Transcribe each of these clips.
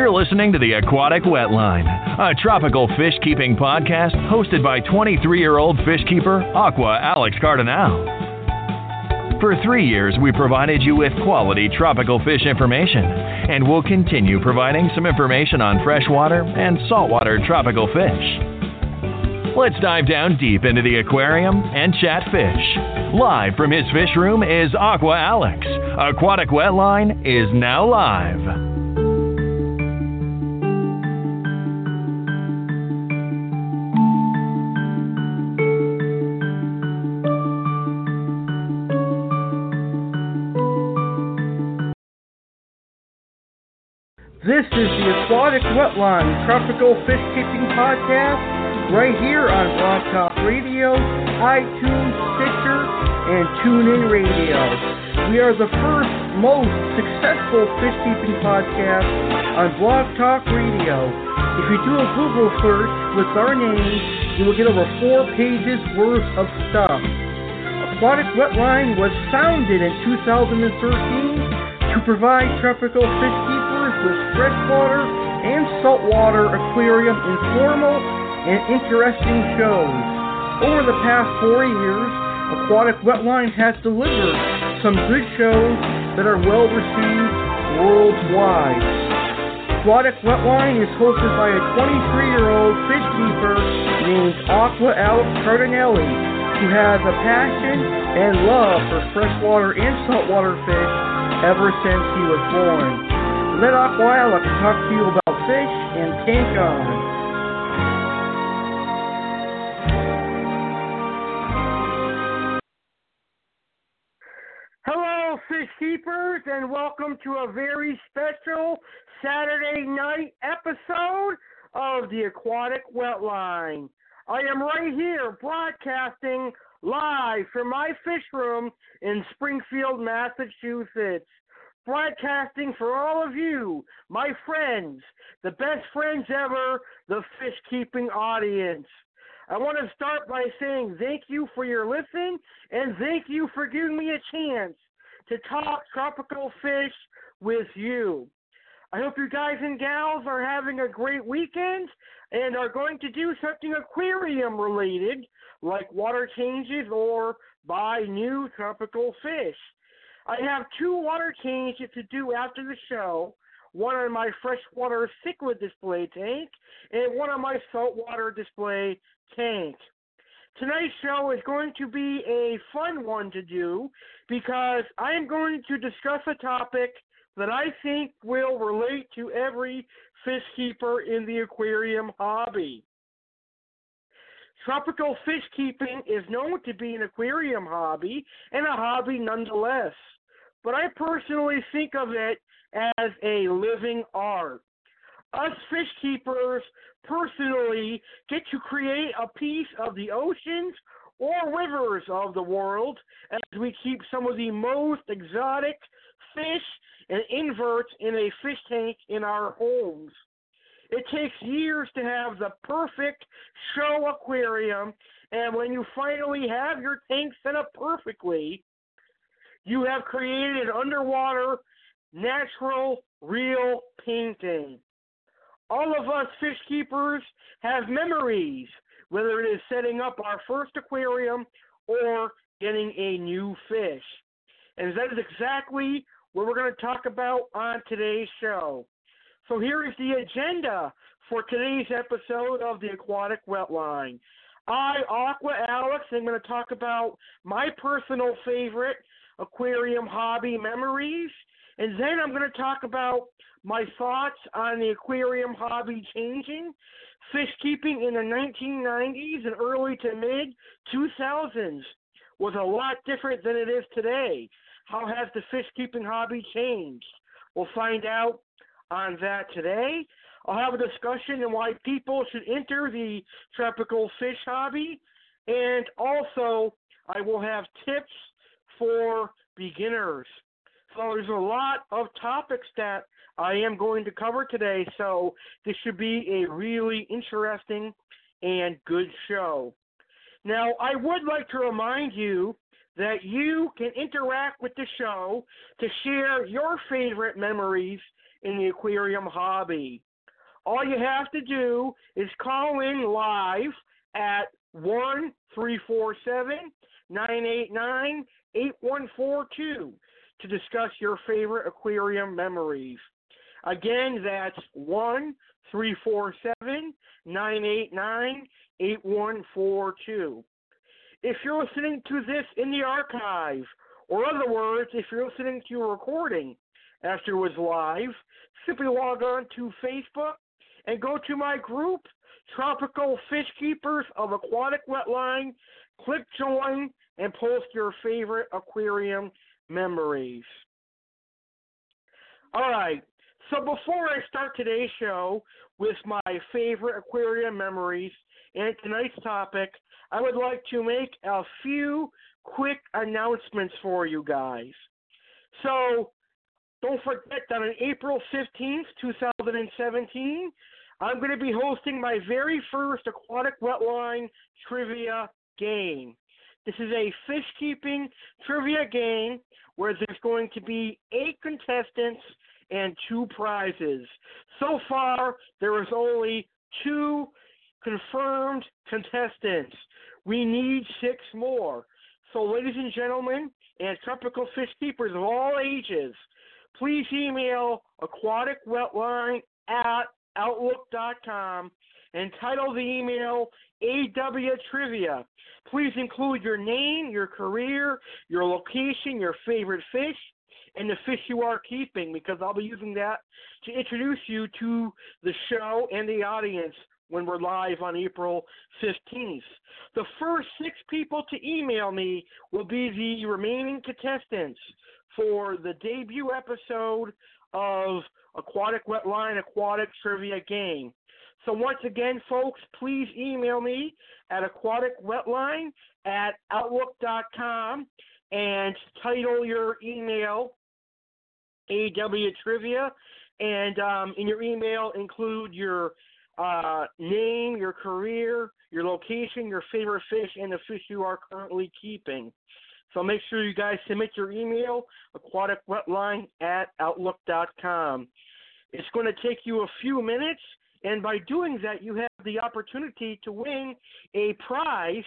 You're listening to the Aquatic Wetline, a tropical fish keeping podcast hosted by 23 year old fish keeper Aqua Alex Cardinale. For three years, we provided you with quality tropical fish information, and we'll continue providing some information on freshwater and saltwater tropical fish. Let's dive down deep into the aquarium and chat fish. Live from his fish room is Aqua Alex. Aquatic Wetline is now live. This is the Aquatic Wetline Tropical Fish Keeping Podcast right here on Blog Talk Radio, iTunes, Stitcher, and TuneIn Radio. We are the first, most successful fish keeping podcast on Blog Talk Radio. If you do a Google search with our name, you will get over four pages worth of stuff. Aquatic Wetline was founded in 2013 to provide tropical fish with freshwater and saltwater aquarium informal and interesting shows. Over the past four years, Aquatic Wetline has delivered some good shows that are well received worldwide. Aquatic Wetline is hosted by a 23 year old fish keeper named Aqua Alex Cardinale, who has a passion and love for freshwater and saltwater fish ever since he was born. Let Aqua Alex talk to you about fish and tank on. Hello, fish keepers, and welcome to a very special Saturday night episode of the Aquatic Wetline. I am right here broadcasting live from my fish room in Springfield, Massachusetts. Broadcasting for all of you, my friends, the best friends ever, the fish keeping audience. I want to start by saying thank you for your listen and thank you for giving me a chance to talk tropical fish with you. I hope you guys and gals are having a great weekend and are going to do something aquarium related, like water changes or buy new tropical fish. I have two water changes to do after the show one on my freshwater cichlid display tank and one on my saltwater display tank. Tonight's show is going to be a fun one to do because I am going to discuss a topic that I think will relate to every fish keeper in the aquarium hobby. Tropical fish keeping is known to be an aquarium hobby and a hobby nonetheless, but I personally think of it as a living art. Us fish keepers personally get to create a piece of the oceans or rivers of the world as we keep some of the most exotic fish and inverts in a fish tank in our homes. It takes years to have the perfect show aquarium, and when you finally have your tank set up perfectly, you have created an underwater, natural, real painting. All of us fish keepers have memories, whether it is setting up our first aquarium or getting a new fish. And that is exactly what we're going to talk about on today's show. So here is the agenda for today's episode of the Aquatic Wetline. I, Aqua Alex, am going to talk about my personal favorite aquarium hobby memories, and then I'm going to talk about my thoughts on the aquarium hobby changing, fish keeping in the 1990s and early to mid 2000s was a lot different than it is today. How has the fish keeping hobby changed? We'll find out on that today. I'll have a discussion on why people should enter the tropical fish hobby, and also I will have tips for beginners. So there's a lot of topics that I am going to cover today, so this should be a really interesting and good show. Now, I would like to remind you that you can interact with the show to share your favorite memories in the aquarium hobby. All you have to do is call in live at 1 347 989 8142 to discuss your favorite aquarium memories. Again, that's 1 347 989 8142. If you're listening to this in the archive, or other words, if you're listening to a recording after it was live, simply log on to Facebook and go to my group, Tropical Fish Keepers of Aquatic Wetline. Click join and post your favorite aquarium memories. All right, so before I start today's show with my favorite aquarium memories and tonight's topic, I would like to make a few quick announcements for you guys. So, don't forget that on April 15th, 2017, I'm going to be hosting my very first aquatic wetline trivia game. This is a fish keeping trivia game where there's going to be eight contestants and two prizes. So far, there is only two confirmed contestants. We need six more. So, ladies and gentlemen, and tropical fish keepers of all ages, please email aquaticwetline at outlook.com and title the email AW Trivia. Please include your name, your career, your location, your favorite fish, and the fish you are keeping because I'll be using that to introduce you to the show and the audience when we're live on April 15th. The first six people to email me will be the remaining contestants for the debut episode of Aquatic Wetline Aquatic Trivia Game. So once again, folks, please email me at aquaticwetline at outlook.com and title your email AW Trivia, and um, in your email include your uh, name, your career, your location, your favorite fish, and the fish you are currently keeping. So make sure you guys submit your email, aquaticwetline at outlook.com. It's going to take you a few minutes, and by doing that, you have the opportunity to win a prize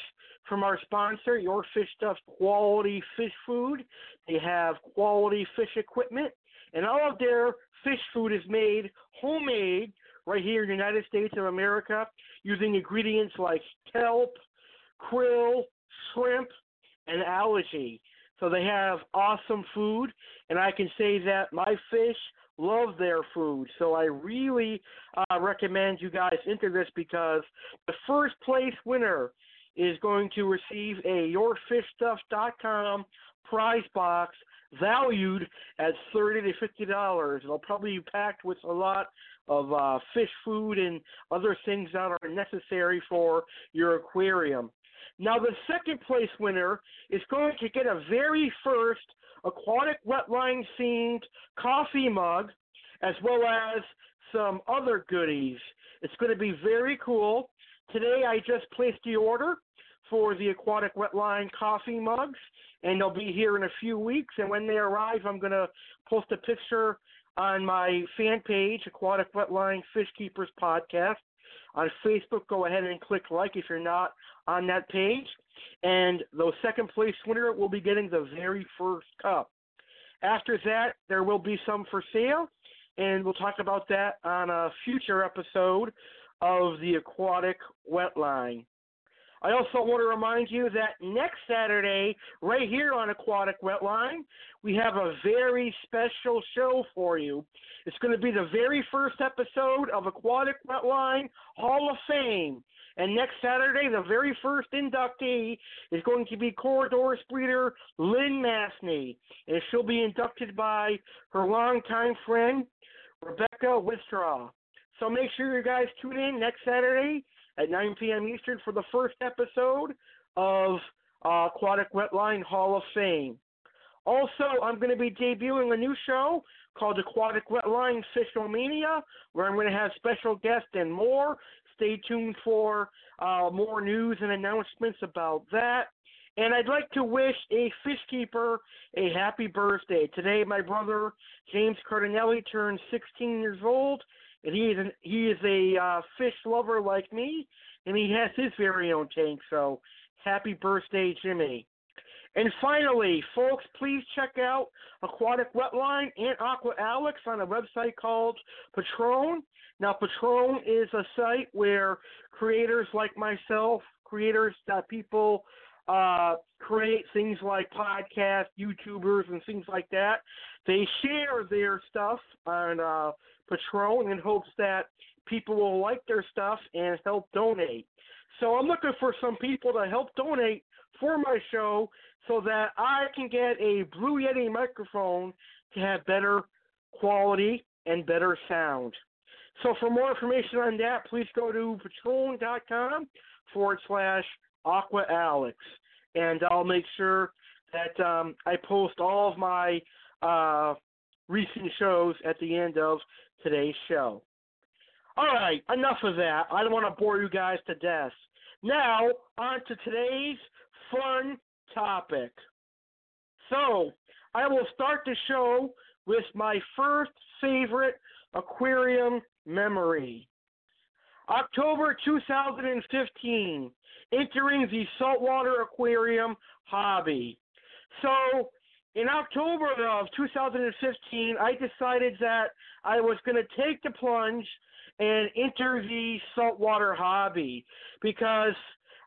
from our sponsor, Your Fish Stuff Quality Fish Food. They have quality fish equipment and all of their fish food is made homemade right here in the United States of America using ingredients like kelp, krill, shrimp, and algae. So they have awesome food, and I can say that my fish love their food. So I really uh, recommend you guys enter this because the first place winner is going to receive a yourfishstuff.com prize box valued at thirty to fifty dollars. It'll probably be packed with a lot of uh, fish food and other things that are necessary for your aquarium. Now, the second place winner is going to get a very first aquatic wetline themed coffee mug, as well as some other goodies. It's going to be very cool. Today, I just placed the order for the aquatic wetline coffee mugs, and they'll be here in a few weeks. And when they arrive, I'm going to post a picture on my fan page, Aquatic Wetline Fish Keepers Podcast. On Facebook, go ahead and click like if you're not on that page. And the second place winner will be getting the very first cup. After that, there will be some for sale, and we'll talk about that on a future episode of the Aquatic Wetline. I also want to remind you that next Saturday, right here on Aquatic Wetline, we have a very special show for you. It's going to be the very first episode of Aquatic Wetline Hall of Fame. And next Saturday, the very first inductee is going to be Corydoras breeder Lynn Masney. And she'll be inducted by her longtime friend, Rebecca Wistraw. So make sure you guys tune in next Saturday at 9 p.m. Eastern for the first episode of uh, Aquatic Wetline Hall of Fame. Also, I'm going to be debuting a new show called Aquatic Wetline Fishomania, where I'm going to have special guests and more. Stay tuned for uh, more news and announcements about that. And I'd like to wish a fish keeper a happy birthday. Today, my brother James Cardinelli turned 16 years old, and he is an, he is a uh, fish lover like me, and he has his very own tank. So, happy birthday, Jimmy! And finally, folks, please check out Aquatic Wetline and Aqua Alex on a website called Patreon. Now, Patreon is a site where creators like myself, creators that people uh, create things like podcasts, YouTubers, and things like that. They share their stuff on uh, Patreon in hopes that people will like their stuff and help donate. So I'm looking for some people to help donate for my show so that I can get a Blue Yeti microphone to have better quality and better sound. So for more information on that, please go to patreon.com forward slash Aqua Alex, and I'll make sure that um, I post all of my uh, recent shows at the end of today's show. All right, enough of that. I don't want to bore you guys to death. Now, on to today's fun topic. So, I will start the show with my first favorite aquarium memory. October 2015, entering the saltwater aquarium hobby. So, in October of 2015, I decided that I was going to take the plunge and enter the saltwater hobby because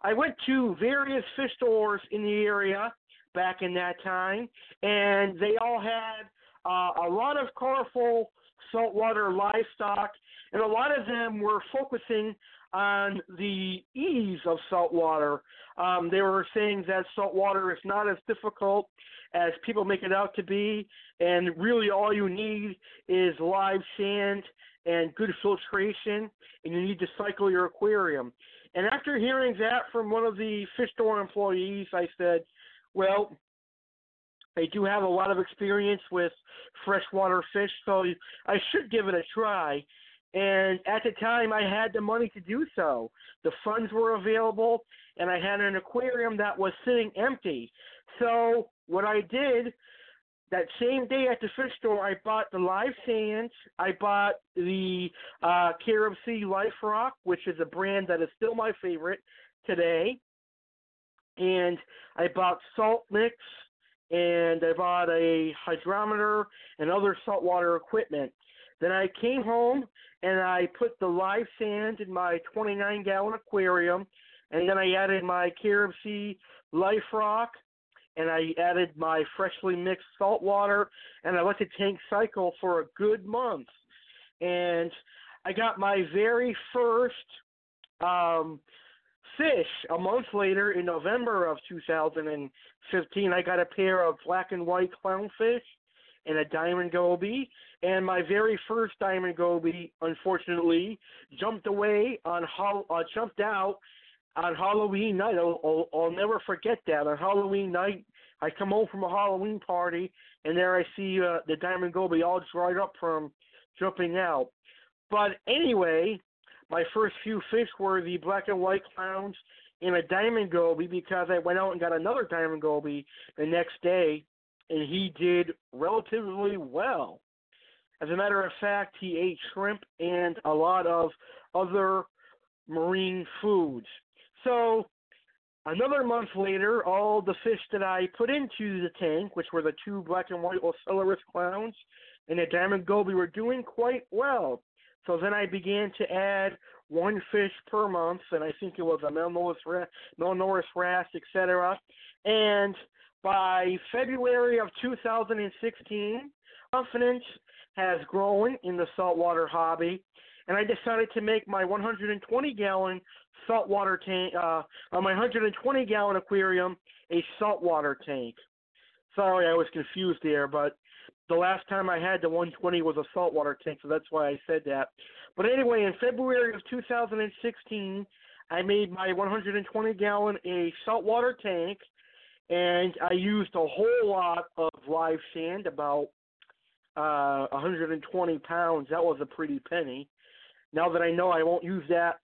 I went to various fish stores in the area back in that time, and they all had uh, a lot of colorful saltwater livestock, and a lot of them were focusing on the ease of saltwater. Um, they were saying that saltwater is not as difficult as people make it out to be, and really all you need is live sand and good filtration, and you need to cycle your aquarium. And after hearing that from one of the fish store employees, I said, well, I do have a lot of experience with freshwater fish, so I should give it a try. And at the time, I had the money to do so. The funds were available, and I had an aquarium that was sitting empty. So what I did that same day at the fish store, I bought the live sands. I bought the uh, Carib Sea Life Rock, which is a brand that is still my favorite today. And I bought salt mix, and I bought a hydrometer and other saltwater equipment. Then I came home and I put the live sand in my 29 gallon aquarium, and then I added my Carib Sea Life Rock and I added my freshly mixed salt water, and I let the tank cycle for a good month. And I got my very first um, fish a month later in November of 2015. I got a pair of black and white clownfish and a diamond goby. And my very first diamond goby, unfortunately, jumped away on uh, jumped out on Halloween night. I'll, I'll, I'll never forget that. On Halloween night, I come home from a Halloween party, and there I see uh, the diamond goby all dried up from jumping out. But anyway, my first few fish were the black and white clowns and a diamond goby because I went out and got another diamond goby the next day, and he did relatively well. As a matter of fact, he ate shrimp and a lot of other marine foods. So another month later, all the fish that I put into the tank, which were the two black and white Ocellaris clowns and the diamond goby, were doing quite well. So then I began to add one fish per month, and I think it was a Melanurus, Melanurus wrasse, etc. And by February of 2016, confidence has grown in the saltwater hobby, and I decided to make my 120 gallon saltwater tank, uh, my 120 gallon aquarium, a saltwater tank. Sorry, I was confused there, but the last time I had the 120 was a saltwater tank, so that's why I said that. But anyway, in February of 2016, I made my 120 gallon a saltwater tank, and I used a whole lot of live sand, about uh, 120 pounds. That was a pretty penny. Now that I know I won't use that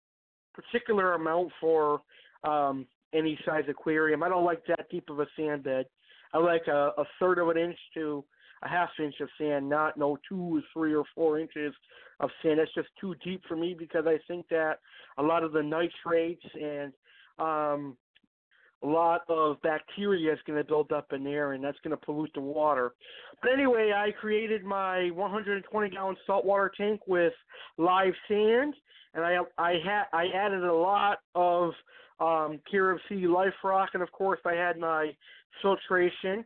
particular amount for um, any size aquarium. I don't like that deep of a sand bed. I like a, a third of an inch to a half inch of sand, not no two or three or four inches of sand. That's just too deep for me because I think that a lot of the nitrates and um, lot of bacteria is going to build up in there, and that's going to pollute the water. But anyway, I created my 120 gallon saltwater tank with live sand, and I I had I added a lot of um, of Sea Life Rock, and of course I had my filtration,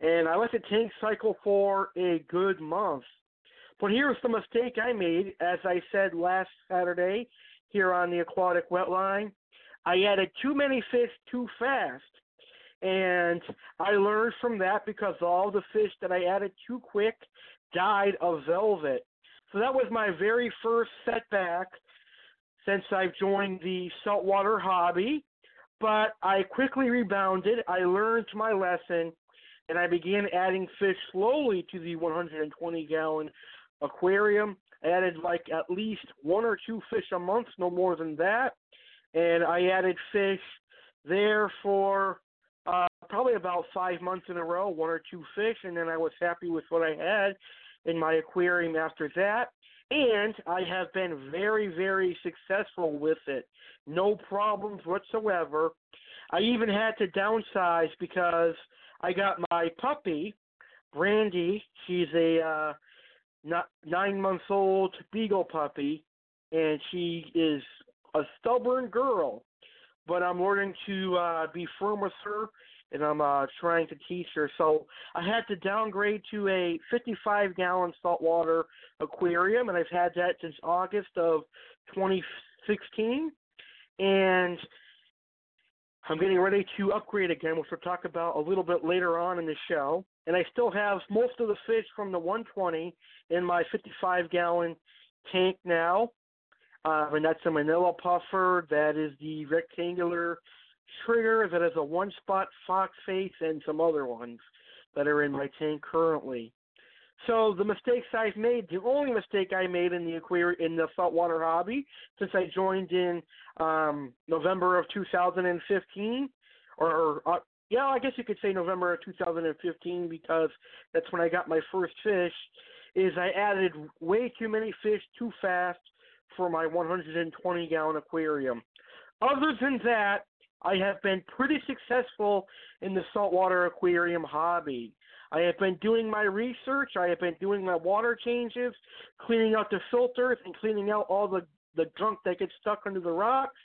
and I let the tank cycle for a good month. But here's the mistake I made, as I said last Saturday here on the aquatic wetline. I added too many fish too fast. And I learned from that because all the fish that I added too quick died of velvet. So that was my very first setback since I've joined the saltwater hobby. But I quickly rebounded. I learned my lesson and I began adding fish slowly to the 120 gallon aquarium. I added like at least one or two fish a month, no more than that and I added fish there for uh, probably about five months in a row, one or two fish, and then I was happy with what I had in my aquarium after that. And I have been very, very successful with it. No problems whatsoever. I even had to downsize because I got my puppy, Brandy. She's a uh, nine months old beagle puppy, and she is a stubborn girl, but I'm learning to uh, be firm with her, and I'm uh, trying to teach her. So I had to downgrade to a 55 gallon saltwater aquarium, and I've had that since August of 2016, and I'm getting ready to upgrade again, which we'll talk about a little bit later on in the show. And I still have most of the fish from the 120 in my 55 gallon tank now. Um, and that's a manila puffer. That is the rectangular trigger that has a one spot fox face and some other ones that are in my tank currently. So the mistakes I've made, the only mistake I made in the aquarium in the saltwater hobby since I joined in um, November of 2015, or, uh, yeah, I guess you could say November of 2015 because that's when I got my first fish. Is I added way too many fish too fast for my 120 gallon aquarium. Other than that, I have been pretty successful in the saltwater aquarium hobby. I have been doing my research, I have been doing my water changes, cleaning out the filters, and cleaning out all the, the junk that gets stuck under the rocks.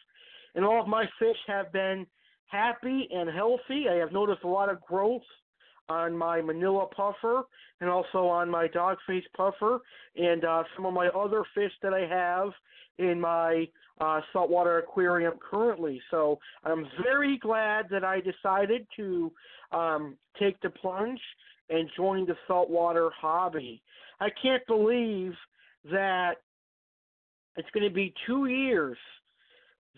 And all of my fish have been happy and healthy. I have noticed a lot of growth on my manila puffer and also on my dogface puffer and uh, some of my other fish that I have in my uh, saltwater aquarium currently. So I'm very glad that I decided to um, take the plunge and join the saltwater hobby. I can't believe that it's going to be two years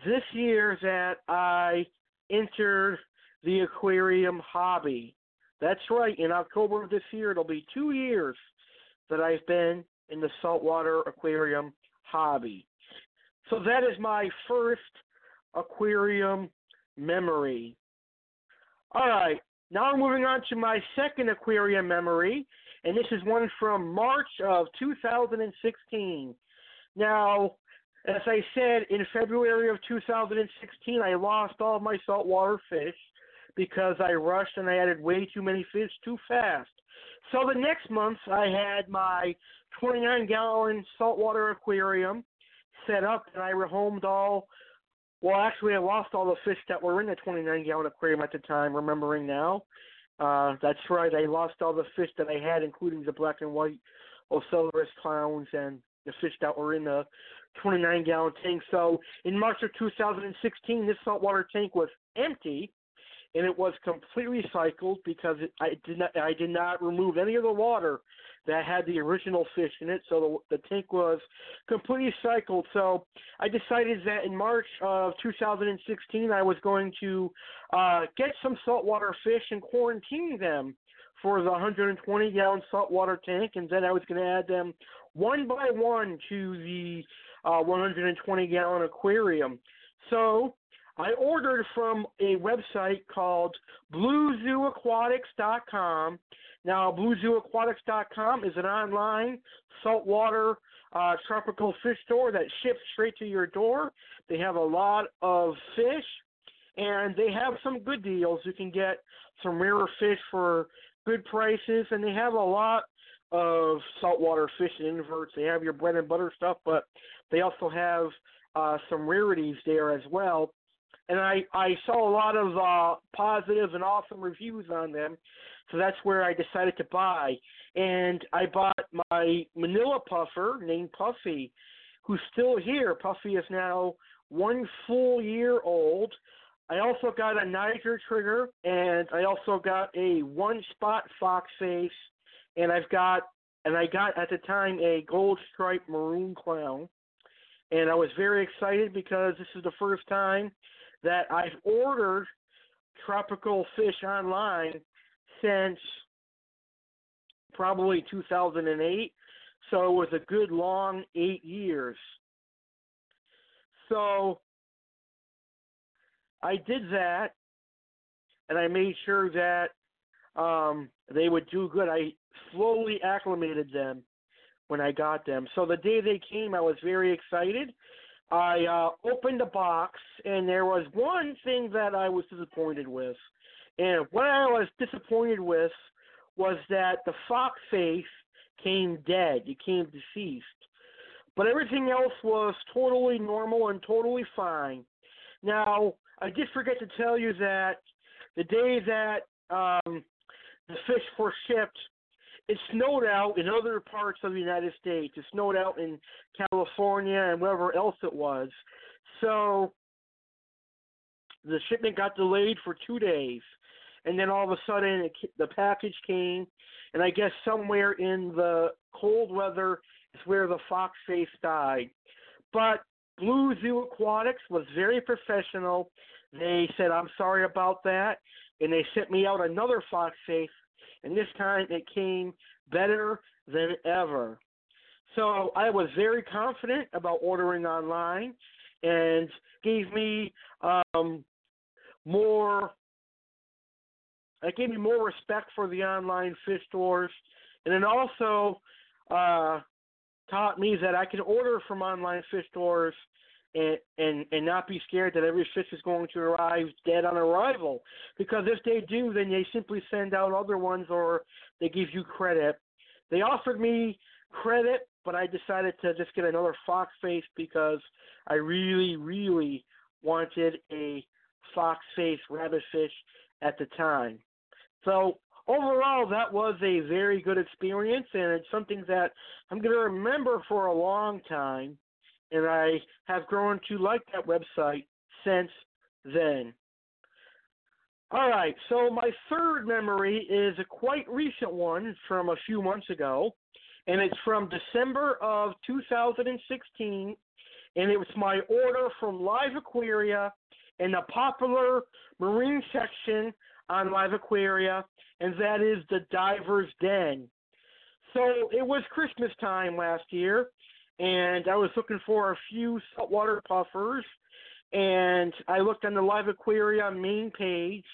this year that I entered the aquarium hobby. That's right. In October of this year, it'll be two years that I've been in the saltwater aquarium hobby. So that is my first aquarium memory. All right. Now we're moving on to my second aquarium memory, and this is one from March of 2016. Now, as I said, in February of 2016, I lost all of my saltwater fish because I rushed and I added way too many fish too fast. So the next month, I had my 29 gallon saltwater aquarium set up, and I rehomed all. Well, actually, I lost all the fish that were in the 29 gallon aquarium at the time, remembering now. Uh, that's right, I lost all the fish that I had, including the black and white Ocellaris clowns and the fish that were in the 29 gallon tank. So in March of 2016, this saltwater tank was empty and it was completely recycled because it, I did not I did not remove any of the water that had the original fish in it, so the, the tank was completely cycled. So I decided that in March of 2016 I was going to uh, get some saltwater fish and quarantine them for the 120 gallon saltwater tank, and then I was going to add them one by one to the uh, 120 gallon aquarium. So I ordered from a website called BlueZooAquatics.com. Now, BlueZooAquatics.com is an online saltwater uh, tropical fish store that ships straight to your door. They have a lot of fish, and they have some good deals. You can get some rarer fish for good prices, and they have a lot of saltwater fish and inverts. They have your bread and butter stuff, but they also have uh, some rarities there as well. And I, I saw a lot of uh, positive and awesome reviews on them, so that's where I decided to buy. And I bought my Manila puffer named Puffy, who's still here. Puffy is now one full year old. I also got a Niger trigger, and I also got a one spot fox face, and I've got and I got at the time a gold striped maroon clown, and I was very excited because this is the first time that I've ordered tropical fish online since probably 2008. So it was a good long eight years. So I did that, and I made sure that um, they would do good. I slowly acclimated them when I got them. So the day they came, I was very excited. I uh, opened the box, and there was one thing that I was disappointed with. And what I was disappointed with was that the fox face came dead. It came deceased. But everything else was totally normal and totally fine. Now, I did forget to tell you that the day that um, the fish were shipped, it snowed out in other parts of the United States. It snowed out in California and wherever else it was. So the shipment got delayed for two days. And then all of a sudden, it, the package came, and I guess somewhere in the cold weather is where the fox face died. But Blue Zoo Aquatics was very professional. They said, I'm sorry about that. And they sent me out another fox face. And this time it came better than ever. So I was very confident about ordering online and gave me um, more. It gave me more respect for the online fish stores, and then also uh, taught me that I can order from online fish stores and and and not be scared that every fish is going to arrive dead on arrival. Because if they do, then they simply send out other ones or they give you credit. They offered me credit, but I decided to just get another fox face because I really, really wanted a fox face rabbit fish at the time. So overall, that was a very good experience, and it's something that I'm going to remember for a long time. And I have grown to like that website since then. All right, so my third memory is a quite recent one from a few months ago, and it's from December of 2016, and it was my order from Live Aquaria in the popular marine section on Live Aquaria, and that is the Diver's Den. So it was Christmas time last year, and I was looking for a few saltwater puffers, and I looked on the Live Aquaria main page,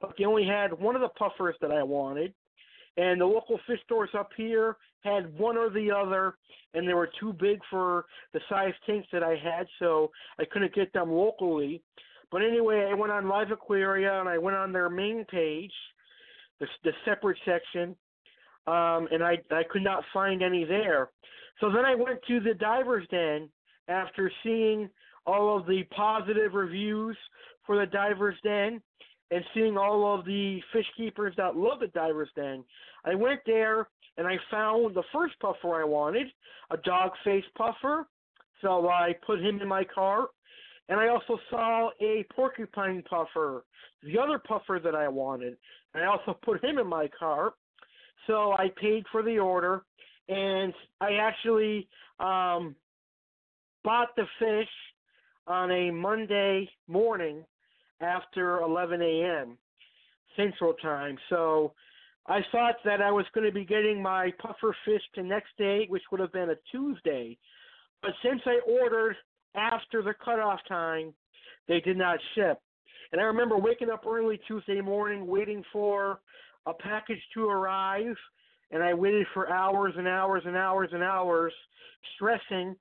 but they only had one of the puffers that I wanted, and the local fish stores up here had one or the other, and they were too big for the size tanks that I had, so I couldn't get them locally. But anyway, I went on Live Aquaria and I went on their main page, the, the separate section, um, and I I could not find any there. So then I went to the Divers Den after seeing all of the positive reviews for the Divers Den and seeing all of the fish keepers that love the Divers Den. I went there and I found the first puffer I wanted, a dog face puffer. So I put him in my cart and I also saw a porcupine puffer, the other puffer that I wanted. And I also put him in my cart. So I paid for the order, and I actually um, bought the fish on a Monday morning after 11 a.m. Central Time. So I thought that I was going to be getting my puffer fish the next day, which would have been a Tuesday. But since I ordered after the cutoff time, they did not ship. And I remember waking up early Tuesday morning waiting for a package to arrive, and I waited for hours and hours and hours and hours, stressing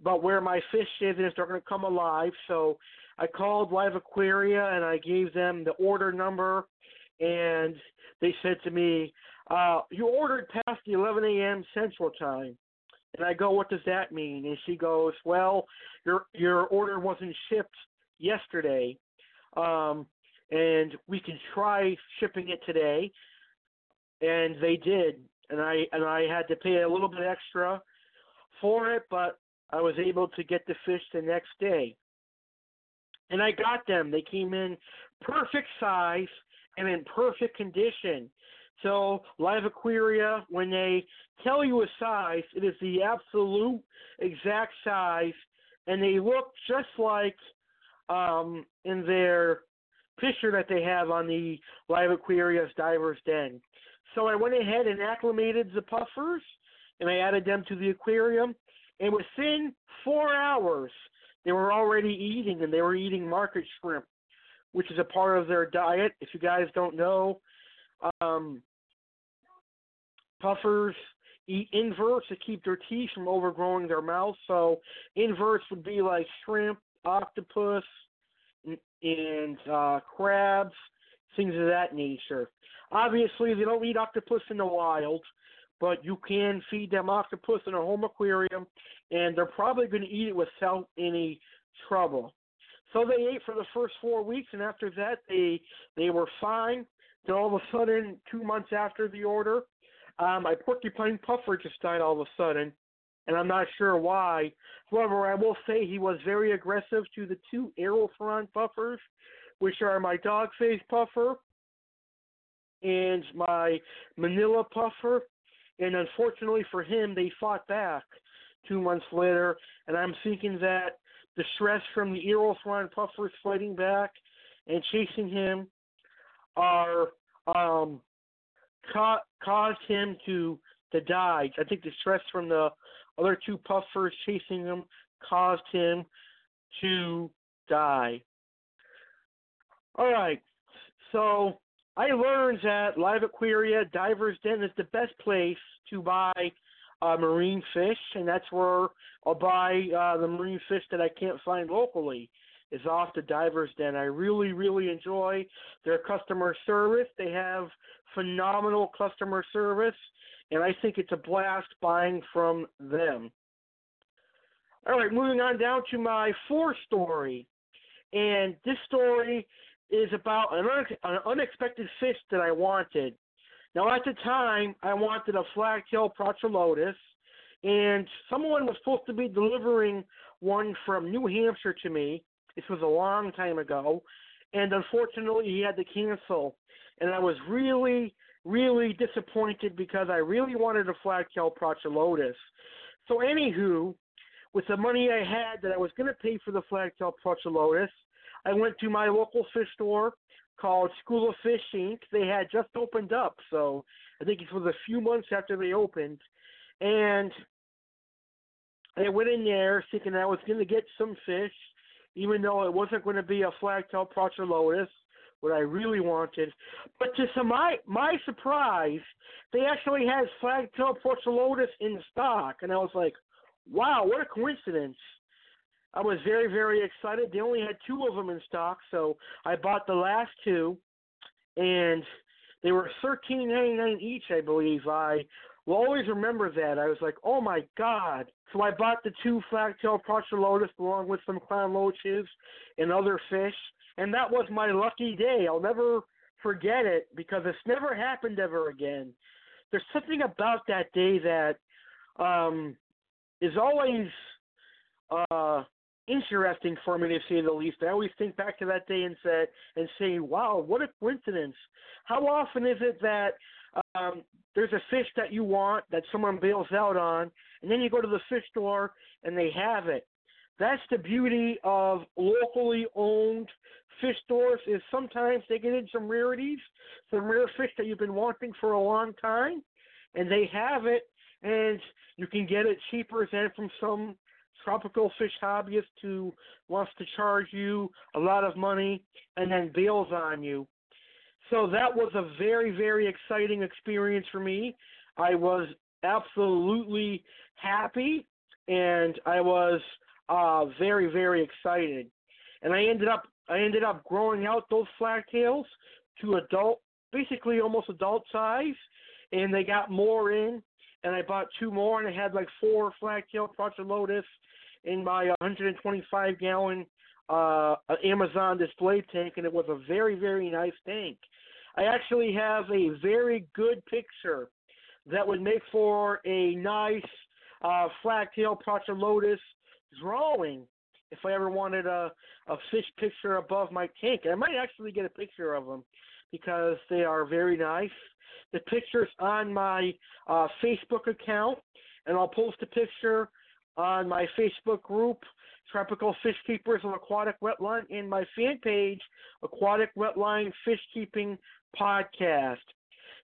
about where my fish is and if they're going to come alive. So I called Live Aquaria and I gave them the order number, and they said to me, uh, "You ordered past the 11 a.m. Central Time." And I go, "What does that mean?" And she goes, "Well, your your order wasn't shipped yesterday, um, and we can try shipping it today." And they did, and I and I had to pay a little bit extra for it, but I was able to get the fish the next day. And I got them. They came in perfect size and in perfect condition. So, Live Aquaria, when they tell you a size, it is the absolute exact size, and they look just like um, in their picture that they have on the Live Aquaria's Diver's Den. So I went ahead and acclimated the puffers, and I added them to the aquarium, and within four hours, they were already eating, and they were eating market shrimp, which is a part of their diet. If you guys don't know, um, puffers eat inverts to keep their teeth from overgrowing their mouth. So inverts would be like shrimp, octopus, and, uh, crabs, things of that nature. Obviously, they don't eat octopus in the wild, but you can feed them octopus in a home aquarium, and they're probably going to eat it without any trouble. So they ate for the first four weeks, and after that, they they were fine. Then all of a sudden, two months after the order, um, my porcupine puffer just died all of a sudden, and I'm not sure why. However, I will say he was very aggressive to the two Arothron puffers, which are my dog face puffer and my Manila puffer. And unfortunately for him, they fought back two months later. And I'm thinking that the stress from the Arothron puffers fighting back and chasing him are um, ca- caused him to to die. I think the stress from the other two puffers chasing him caused him to die. All right, so I learned that Live Aquaria Divers Den is the best place to buy uh, marine fish, and that's where I'll buy uh, the marine fish that I can't find locally. Is off the Divers Den. I really, really enjoy their customer service. They have phenomenal customer service, and I think it's a blast buying from them. All right, moving on down to my fourth story. And this story is about an, un- an unexpected fish that I wanted. Now, at the time, I wanted a flagtail Prochilodus, and someone was supposed to be delivering one from New Hampshire to me. This was a long time ago, and unfortunately, he had to cancel. And I was really, really disappointed because I really wanted a flagtail Prochilodus. So, anywho, with the money I had that I was going to pay for the flagtail Prochilodus, I went to my local fish store called School of Fish Inc. They had just opened up, so I think it was a few months after they opened, and I went in there thinking I was going to get some fish, even though it wasn't going to be a flagtail Prochilodus, what I really wanted. But to my my surprise, they actually had flagtail Prochilodus in stock, and I was like, "Wow, what a coincidence!" I was very, very excited. They only had two of them in stock, so I bought the last two, and they were thirteen ninety nine each, I believe. I will always remember that. I was like, oh my god! So I bought the two flagtail Prochilodus along with some clown loaches and other fish, and that was my lucky day. I'll never forget it because it's never happened ever again. There's something about that day that um, is always uh, interesting for me to say the least. I always think back to that day and say and say, "Wow, what a coincidence!" How often is it that um, there's a fish that you want that someone bails out on, and then you go to the fish store and they have it? That's the beauty of locally owned fish stores. Is sometimes they get in some rarities, some rare fish that you've been wanting for a long time, and they have it, and you can get it cheaper than from some tropical fish hobbyist who wants to charge you a lot of money and then bails on you. So that was a very, very exciting experience for me. I was absolutely happy and I was uh, very, very excited. And I ended up I ended up growing out those flagtails to adult, basically almost adult size, and they got more in. And I bought two more, and I had like four flagtail Prochilodus in my 125 gallon uh, Amazon display tank, and it was a very, very nice tank. I actually have a very good picture that would make for a nice uh, flagtail Prochilodus drawing if I ever wanted a, a fish picture above my tank. I might actually get a picture of them because they are very nice. The picture's on my uh, Facebook account, and I'll post a picture on my Facebook group, Tropical Fish Keepers of Aquatic Wetline, and my fan page, Aquatic Wetline Fish Keeping Podcast.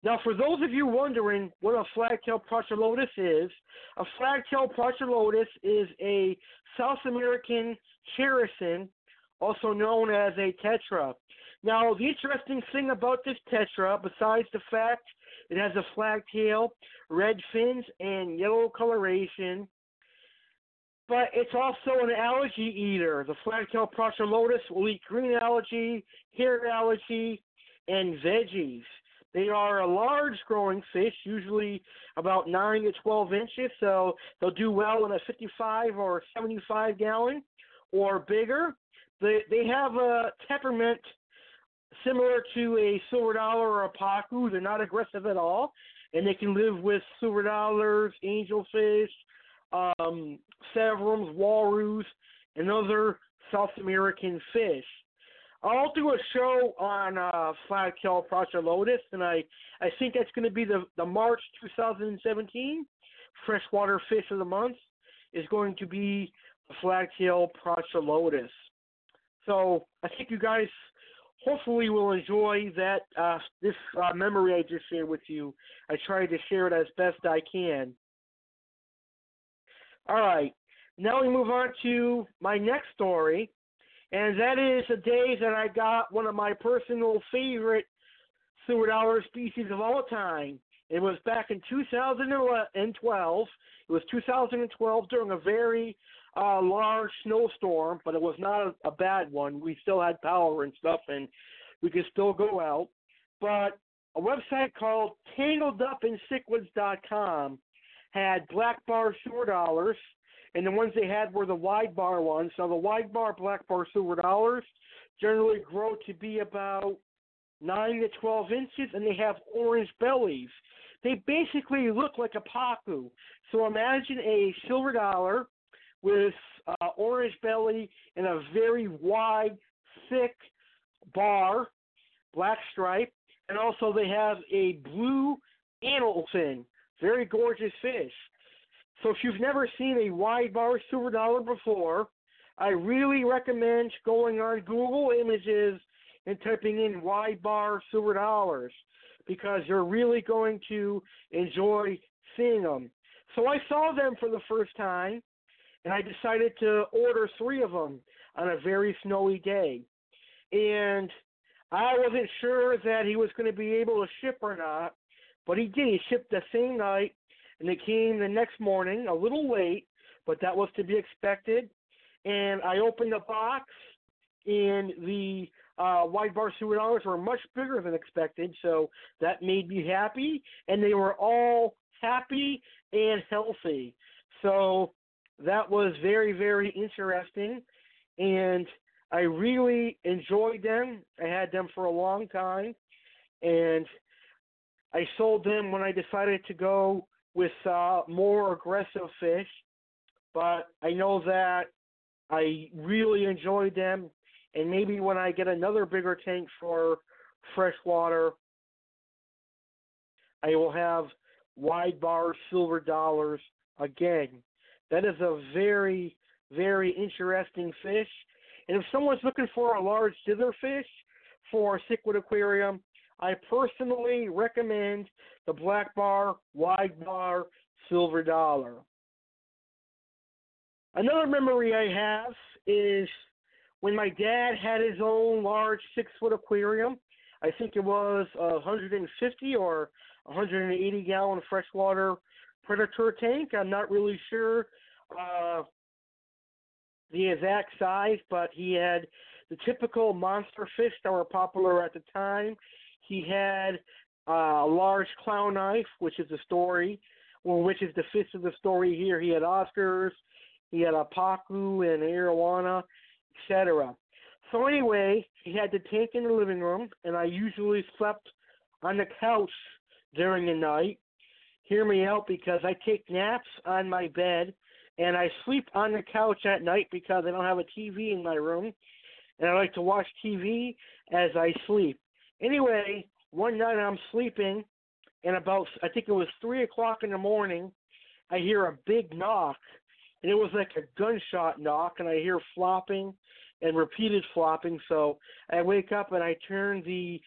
Now, for those of you wondering what a flagtail Prochilodus is, a flagtail Prochilodus is a South American characin, also known as a tetra. Now, the interesting thing about this tetra, besides the fact it has a flagtail, red fins, and yellow coloration, but it's also an algae eater. The flagtail Prochilodus will eat green algae, hair algae, and veggies. They are a large growing fish, usually about 9 to 12 inches, so they'll do well in a 55 or 75 gallon or bigger. They, they have a temperament similar to a silver dollar or a pacu. They're not aggressive at all, and they can live with silver dollars, angelfish, um, severums, uarus, and other South American fish. I'll do a show on uh, flagtail Prochilodus, and I I think that's going to be the the March 2017 freshwater fish of the month is going to be the flagtail Prochilodus. So I think you guys hopefully will enjoy that uh, this uh, memory I just shared with you. I tried to share it as best I can. All right, now we move on to my next story and that is the day that I got one of my personal favorite silver dollar species of all time. It was back in 2012. It was 2012 during a very uh, large snowstorm, but it was not a, a bad one. We still had power and stuff, and we could still go out. But a website called TangledUpInCichlids.com had black bar silver dollars and the ones they had were the wide bar ones. So the wide bar black bar silver dollars generally grow to be about nine to twelve inches, and they have orange bellies. They basically look like a pacu. So imagine a silver dollar with uh, orange belly and a very wide, thick bar, black stripe, and also they have a blue anal fin. Very gorgeous fish. So if you've never seen a wide bar silver dollar before, I really recommend going on Google Images and typing in wide bar silver dollars because you're really going to enjoy seeing them. So I saw them for the first time and I decided to order three of them on a very snowy day. And I wasn't sure that he was going to be able to ship or not, but he did. He shipped the same night and they came the next morning, a little late, but that was to be expected. And I opened the box, and the uh, wide bar dollars were much bigger than expected, so that made me happy. And they were all happy and healthy. So that was very, very interesting. And I really enjoyed them. I had them for a long time. And I sold them when I decided to go with uh, more aggressive fish, but I know that I really enjoyed them. And maybe when I get another bigger tank for freshwater, I will have wide bar silver dollars again. That is a very, very interesting fish. And if someone's looking for a large dither fish for a cichlid aquarium, I personally recommend the black bar, wide bar, silver dollar. Another memory I have is when my dad had his own large six foot aquarium. I think it was a 150 or 180 gallon freshwater predator tank. I'm not really sure uh, the exact size, but he had the typical monster fish that were popular at the time. He had uh, a large clown knife, which is the story, well, which is the fish of the story here. He had Oscars, he had a Pacu and arowana, etc. So anyway, he had the tank in the living room, and I usually slept on the couch during the night. Hear me out because I take naps on my bed, and I sleep on the couch at night because I don't have a TV in my room, and I like to watch TV as I sleep. Anyway, one night I'm sleeping, and about I think it was three o'clock in the morning, I hear a big knock, and it was like a gunshot knock, and I hear flopping and repeated flopping. So I wake up and I turn the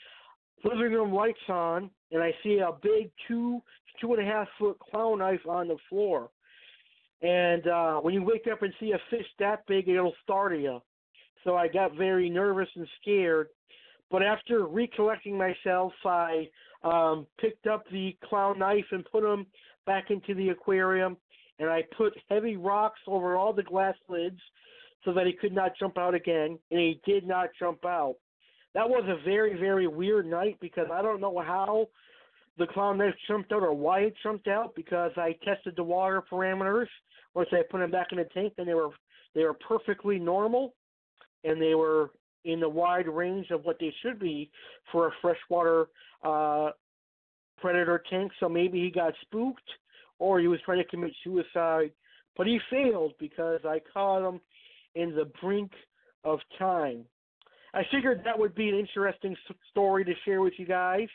living room lights on, and I see a big two two and a half foot clown knife on the floor. And uh, when you wake up and see a fish that big, it'll startle you. So I got very nervous and scared. But after recollecting myself, I um, picked up the clown knife and put him back into the aquarium. And I put heavy rocks over all the glass lids so that he could not jump out again, and he did not jump out. That was a very, very weird night because I don't know how the clown knife jumped out or why it jumped out because I tested the water parameters once I put them back in the tank and they were they were perfectly normal and they were in the wide range of what they should be for a freshwater uh, predator tank. So maybe he got spooked or he was trying to commit suicide, but he failed because I caught him in the brink of time. I figured that would be an interesting story to share with you guys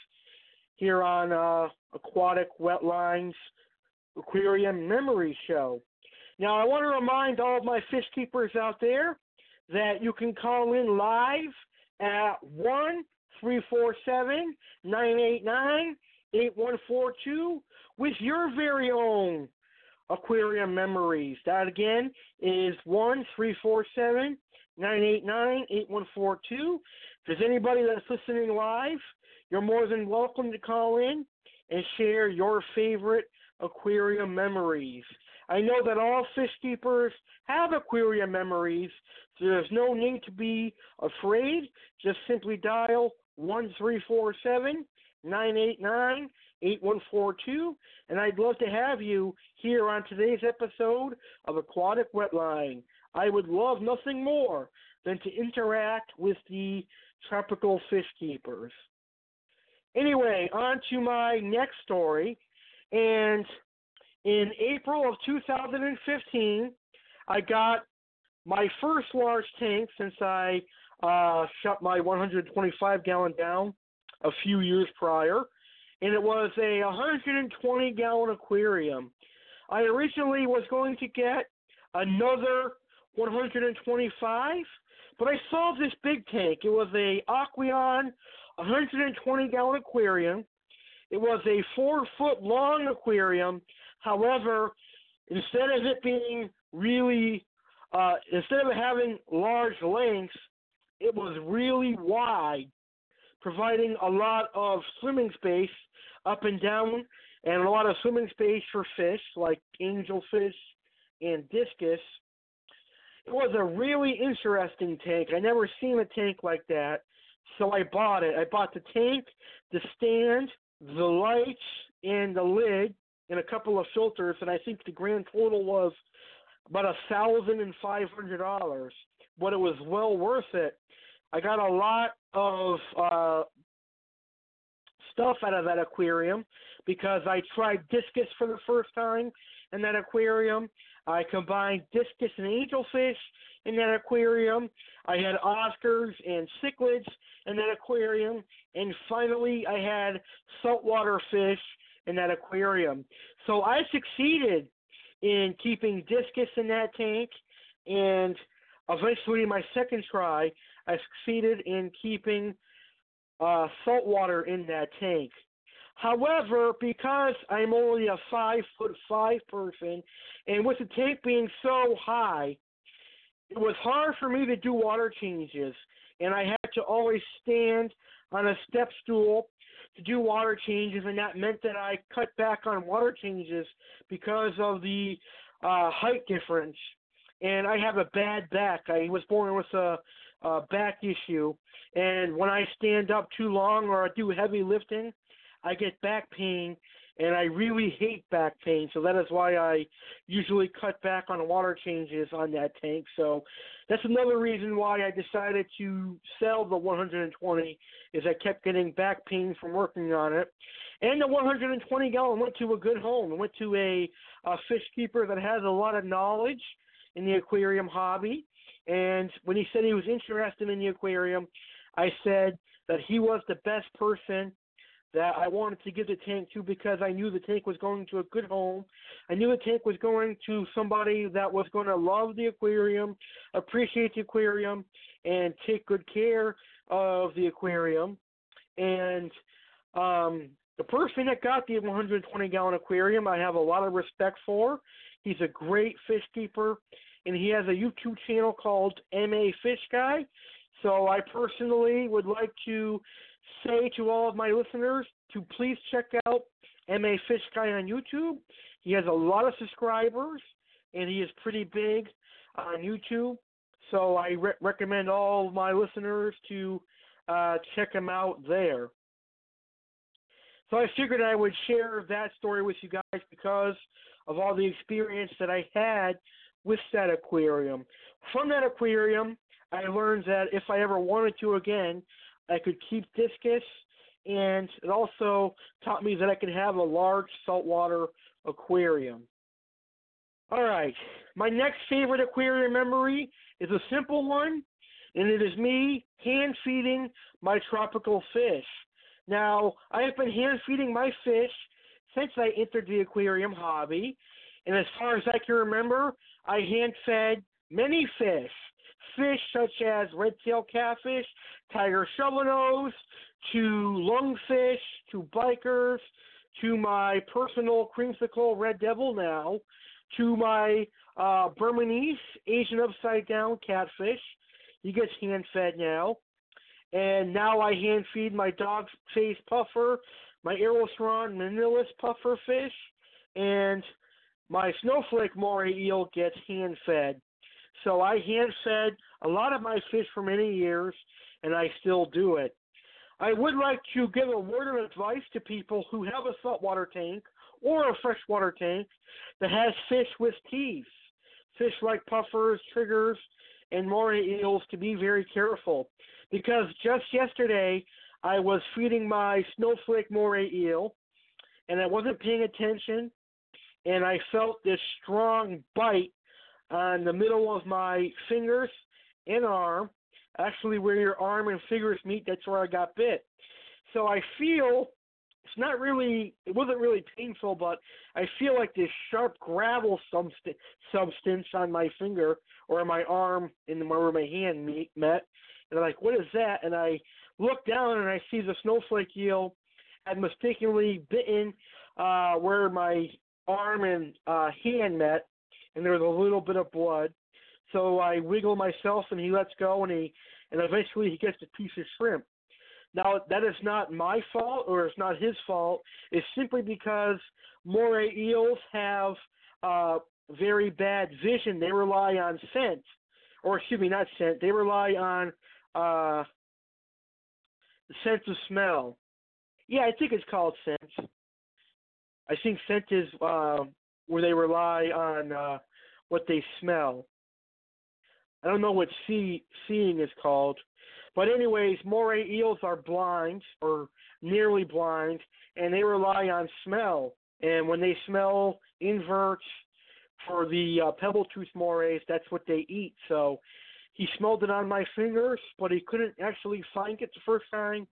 here on uh, Aquatic Wetlines Aquarium Memory Show. Now, I want to remind all of my fish keepers out there that you can call in live at 1 347 989 8142 with your very own aquarium memories. That again is one three four seven nine eight nine eight one four two. If there's anybody that's listening live, you're more than welcome to call in and share your favorite aquarium memories. I know that all fish keepers have aquarium memories, so there's no need to be afraid. Just simply dial one three four seven nine eight nine 8142, and I'd love to have you here on today's episode of Aquatic Wetline. I would love nothing more than to interact with the tropical fish keepers. Anyway, on to my next story. And in April of 2015, I got my first large tank since I uh, shut my 125 gallon down a few years prior and it was a 120 gallon aquarium. I originally was going to get another 125, but I saw this big tank. It was a Aqueon 120 gallon aquarium. It was a four foot long aquarium. However, instead of it being really, uh, instead of having large lengths, it was really wide, providing a lot of swimming space up and down, and a lot of swimming space for fish like angelfish and discus. It was a really interesting tank. I never seen a tank like that, so I bought it. I bought the tank, the stand, the lights, and the lid, and a couple of filters, and I think the grand total was about a thousand and five hundred dollars. But it was well worth it. I got a lot of uh, stuff out of that aquarium because I tried discus for the first time in that aquarium. I combined discus and angelfish in that aquarium. I had Oscars and cichlids in that aquarium. And finally, I had saltwater fish in that aquarium. So I succeeded in keeping discus in that tank. And eventually, my second try, I succeeded in keeping uh, in that tank. However, because I'm only a five foot five person, and with the tank being so high, it was hard for me to do water changes, and I had to always stand on a step stool to do water changes, and that meant that I cut back on water changes because of the uh, height difference. And I have a bad back. I was born with a, a back issue, and when I stand up too long or I do heavy lifting, I get back pain, and I really hate back pain. So that is why I usually cut back on water changes on that tank. So that's another reason why I decided to sell the 120 is I kept getting back pain from working on it. And the 120 gallon went to a good home. It went to a, a fish keeper that has a lot of knowledge in the aquarium hobby. And when he said he was interested in the aquarium, I said that he was the best person that I wanted to give the tank to because I knew the tank was going to a good home. I knew the tank was going to somebody that was going to love the aquarium, appreciate the aquarium, and take good care of the aquarium. And um, the person that got the 120 gallon aquarium, I have a lot of respect for. He's a great fish keeper, and he has a YouTube channel called MA Fish Guy. So I personally would like to say to all of my listeners to please check out MA Fish Guy on YouTube. He has a lot of subscribers and he is pretty big on YouTube. So I re- recommend all of my listeners to uh, check him out there. So I figured I would share that story with you guys because of all the experience that I had with that aquarium. From that aquarium, I learned that if I ever wanted to again, I could keep discus, and it also taught me that I could have a large saltwater aquarium. All right, my next favorite aquarium memory is a simple one, and it is me hand feeding my tropical fish. Now, I have been hand feeding my fish since I entered the aquarium hobby, and as far as I can remember, I hand fed many fish fish such as red-tailed catfish, tiger shovelnose, to lungfish, to bichirs, to my personal creamsicle red devil now, to my uh, Burmese Asian upside down catfish. He gets hand fed now. And now I hand feed my dog face puffer, my Arothron Manilus puffer fish, and my snowflake moray eel gets hand fed. So I hand fed a lot of my fish for many years, and I still do it. I would like to give a word of advice to people who have a saltwater tank or a freshwater tank that has fish with teeth, fish like puffers, triggers, and moray eels to be very careful. Because just yesterday, I was feeding my snowflake moray eel, and I wasn't paying attention, and I felt this strong bite on the middle of my fingers and arm. Actually, where your arm and fingers meet, that's where I got bit. So I feel it's not really, it wasn't really painful, but I feel like this sharp gravel substance on my finger or my arm and where my hand meet, met. And I'm like, what is that? And I look down and I see the snowflake eel had mistakenly bitten uh, where my arm and uh, hand met and there was a little bit of blood. So I wiggle myself, and he lets go, and he and eventually he gets a piece of shrimp. Now that is not my fault, or it's not his fault. It's simply because moray eels have uh, very bad vision. They rely on scent, or excuse me, not scent. They rely on uh, the sense of smell. Yeah, I think it's called scent. I think scent is uh, where they rely on uh, what they smell. I don't know what see, seeing is called. But anyways, moray eels are blind or nearly blind, and they rely on smell. And when they smell inverts for the uh, pebble tooth morays, that's what they eat. So he smelled it on my fingers, but he couldn't actually find it the first time,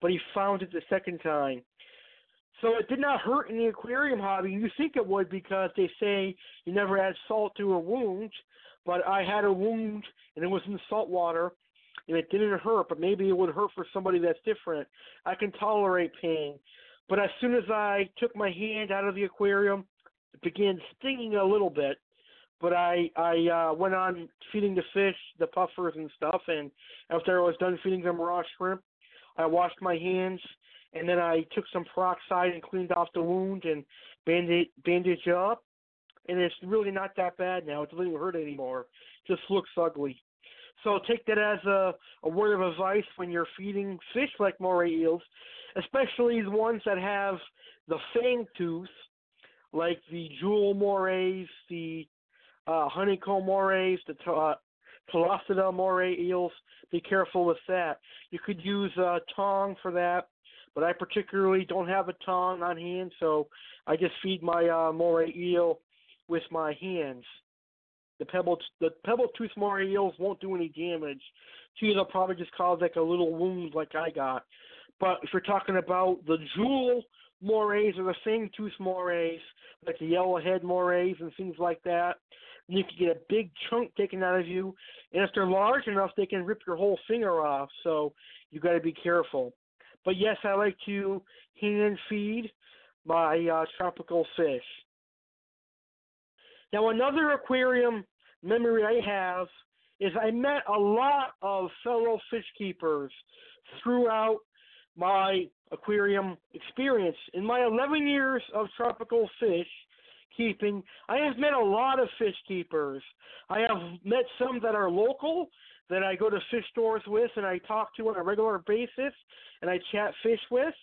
but he found it the second time. So it did not hurt in the aquarium hobby. You think it would because they say you never add salt to a wound, but I had a wound and it was in salt water and it didn't hurt, but maybe it would hurt for somebody that's different. I can tolerate pain. But as soon as I took my hand out of the aquarium, it began stinging a little bit. But I I uh, went on feeding the fish, the puffers and stuff, and after I was done feeding them raw shrimp, I washed my hands, and then I took some peroxide and cleaned off the wound and bandage bandage up, and it's really not that bad now. It doesn't even hurt anymore. It just looks ugly. So take that as a, a word of advice when you're feeding fish like moray eels, especially the ones that have the fang tooth, like the jewel morays, the uh, honeycomb morays, the uh, Telostida moray eels. Be careful with that. You could use a tong for that, but I particularly don't have a tong on hand, so I just feed my uh, moray eel with my hands. The pebble the pebble tooth moray eels won't do any damage. To you, they'll probably just cause like a little wound like I got. But if you're talking about the jewel morays or the fang tooth morays, like the yellowhead morays and things like that, you can get a big chunk taken out of you, and if they're large enough, they can rip your whole finger off. So you got to be careful. But yes, I like to hand feed my uh, tropical fish. Now, another aquarium memory I have is I met a lot of fellow fish keepers throughout my aquarium experience. In my 11 years of tropical fish keeping, I have met a lot of fish keepers. I have met some that are local that I go to fish stores with and I talk to on a regular basis and I chat fish with.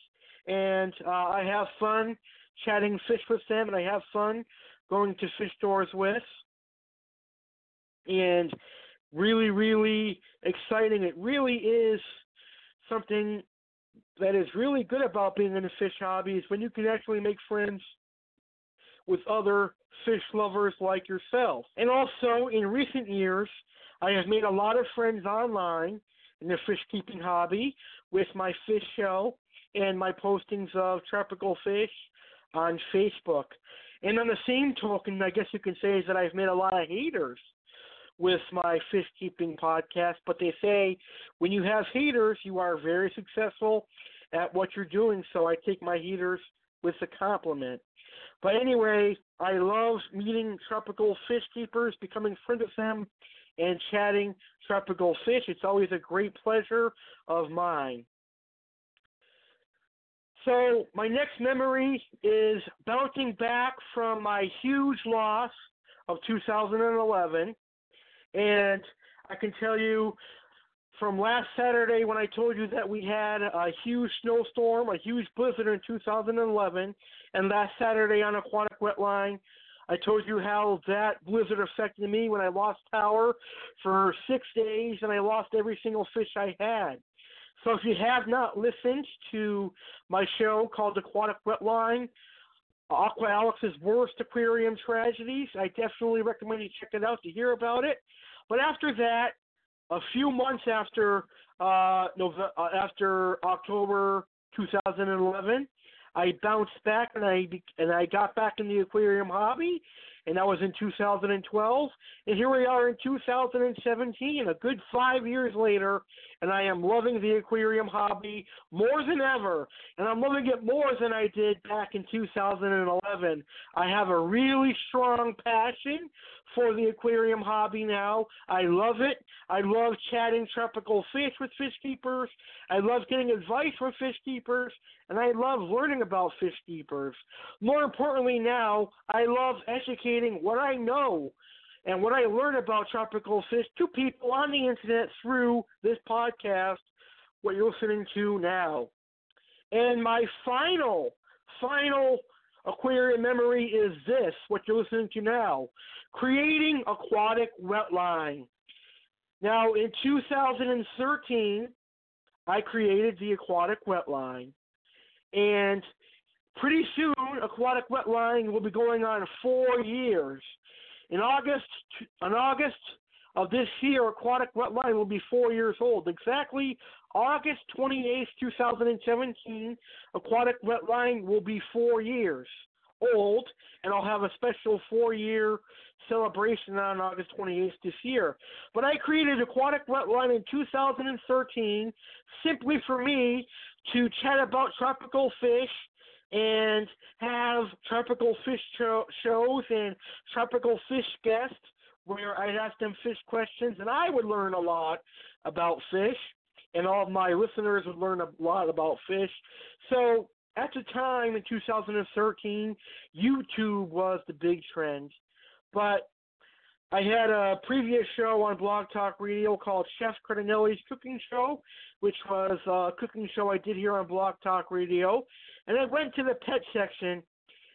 And uh, I have fun chatting fish with them and I have fun going to fish stores with. And really, really exciting. It really is something that is really good about being in the fish hobby is when you can actually make friends with other fish lovers like yourself. And also, in recent years, I have made a lot of friends online in the fish keeping hobby with my fish show and my postings of tropical fish on Facebook. And on the same token, I guess you can say is that I've made a lot of haters with my fish keeping podcast, but they say when you have haters, you are very successful at what you're doing. So I take my haters with a compliment. But anyway, I love meeting tropical fish keepers, becoming friends with them, and chatting tropical fish. It's always a great pleasure of mine. So, my next memory is bouncing back from my huge loss of 2011. And I can tell you from last Saturday when I told you that we had a huge snowstorm, a huge blizzard in 2011, and last Saturday on Aquatic Wetline, I told you how that blizzard affected me when I lost power for six days and I lost every single fish I had. So if you have not listened to my show called Aquatic Wetline, Aqua Alex's Worst Aquarium Tragedies, I definitely recommend you check it out to hear about it. But after that, a few months after uh, November, uh, after October 2011, I bounced back and I and I got back in the aquarium hobby, and that was in 2012. And here we are in 2017, a good five years later, and I am loving the aquarium hobby more than ever. And I'm loving it more than I did back in 2011. I have a really strong passion for the aquarium hobby now. I love it. I love chatting tropical fish with fish keepers. I love getting advice from fish keepers, and I love learning about fish keepers. More importantly, now I love educating what I know and what I learned about tropical fish to people on the internet through this podcast, what you're listening to now. And my final, final aquarium memory is this, what you're listening to now creating aquatic wetline. Now, in 2013, I created the aquatic wetline. And pretty soon, aquatic wetline will be going on four years. In August, in August of this year, aquatic wetline will be four years old. Exactly August 28, 2017, aquatic wetline will be four years old, and I'll have a special four-year celebration on August 28th this year. But I created Aquatic Wetline in 2013 simply for me to chat about tropical fish and have tropical fish cho- shows and tropical fish guests where I'd ask them fish questions, and I would learn a lot about fish, and all of my listeners would learn a lot about fish. So at the time in 2013, YouTube was the big trend, but I had a previous show on Blog Talk Radio called Chef Cardinelli's Cooking Show, which was a cooking show I did here on Blog Talk Radio. And I went to the pet section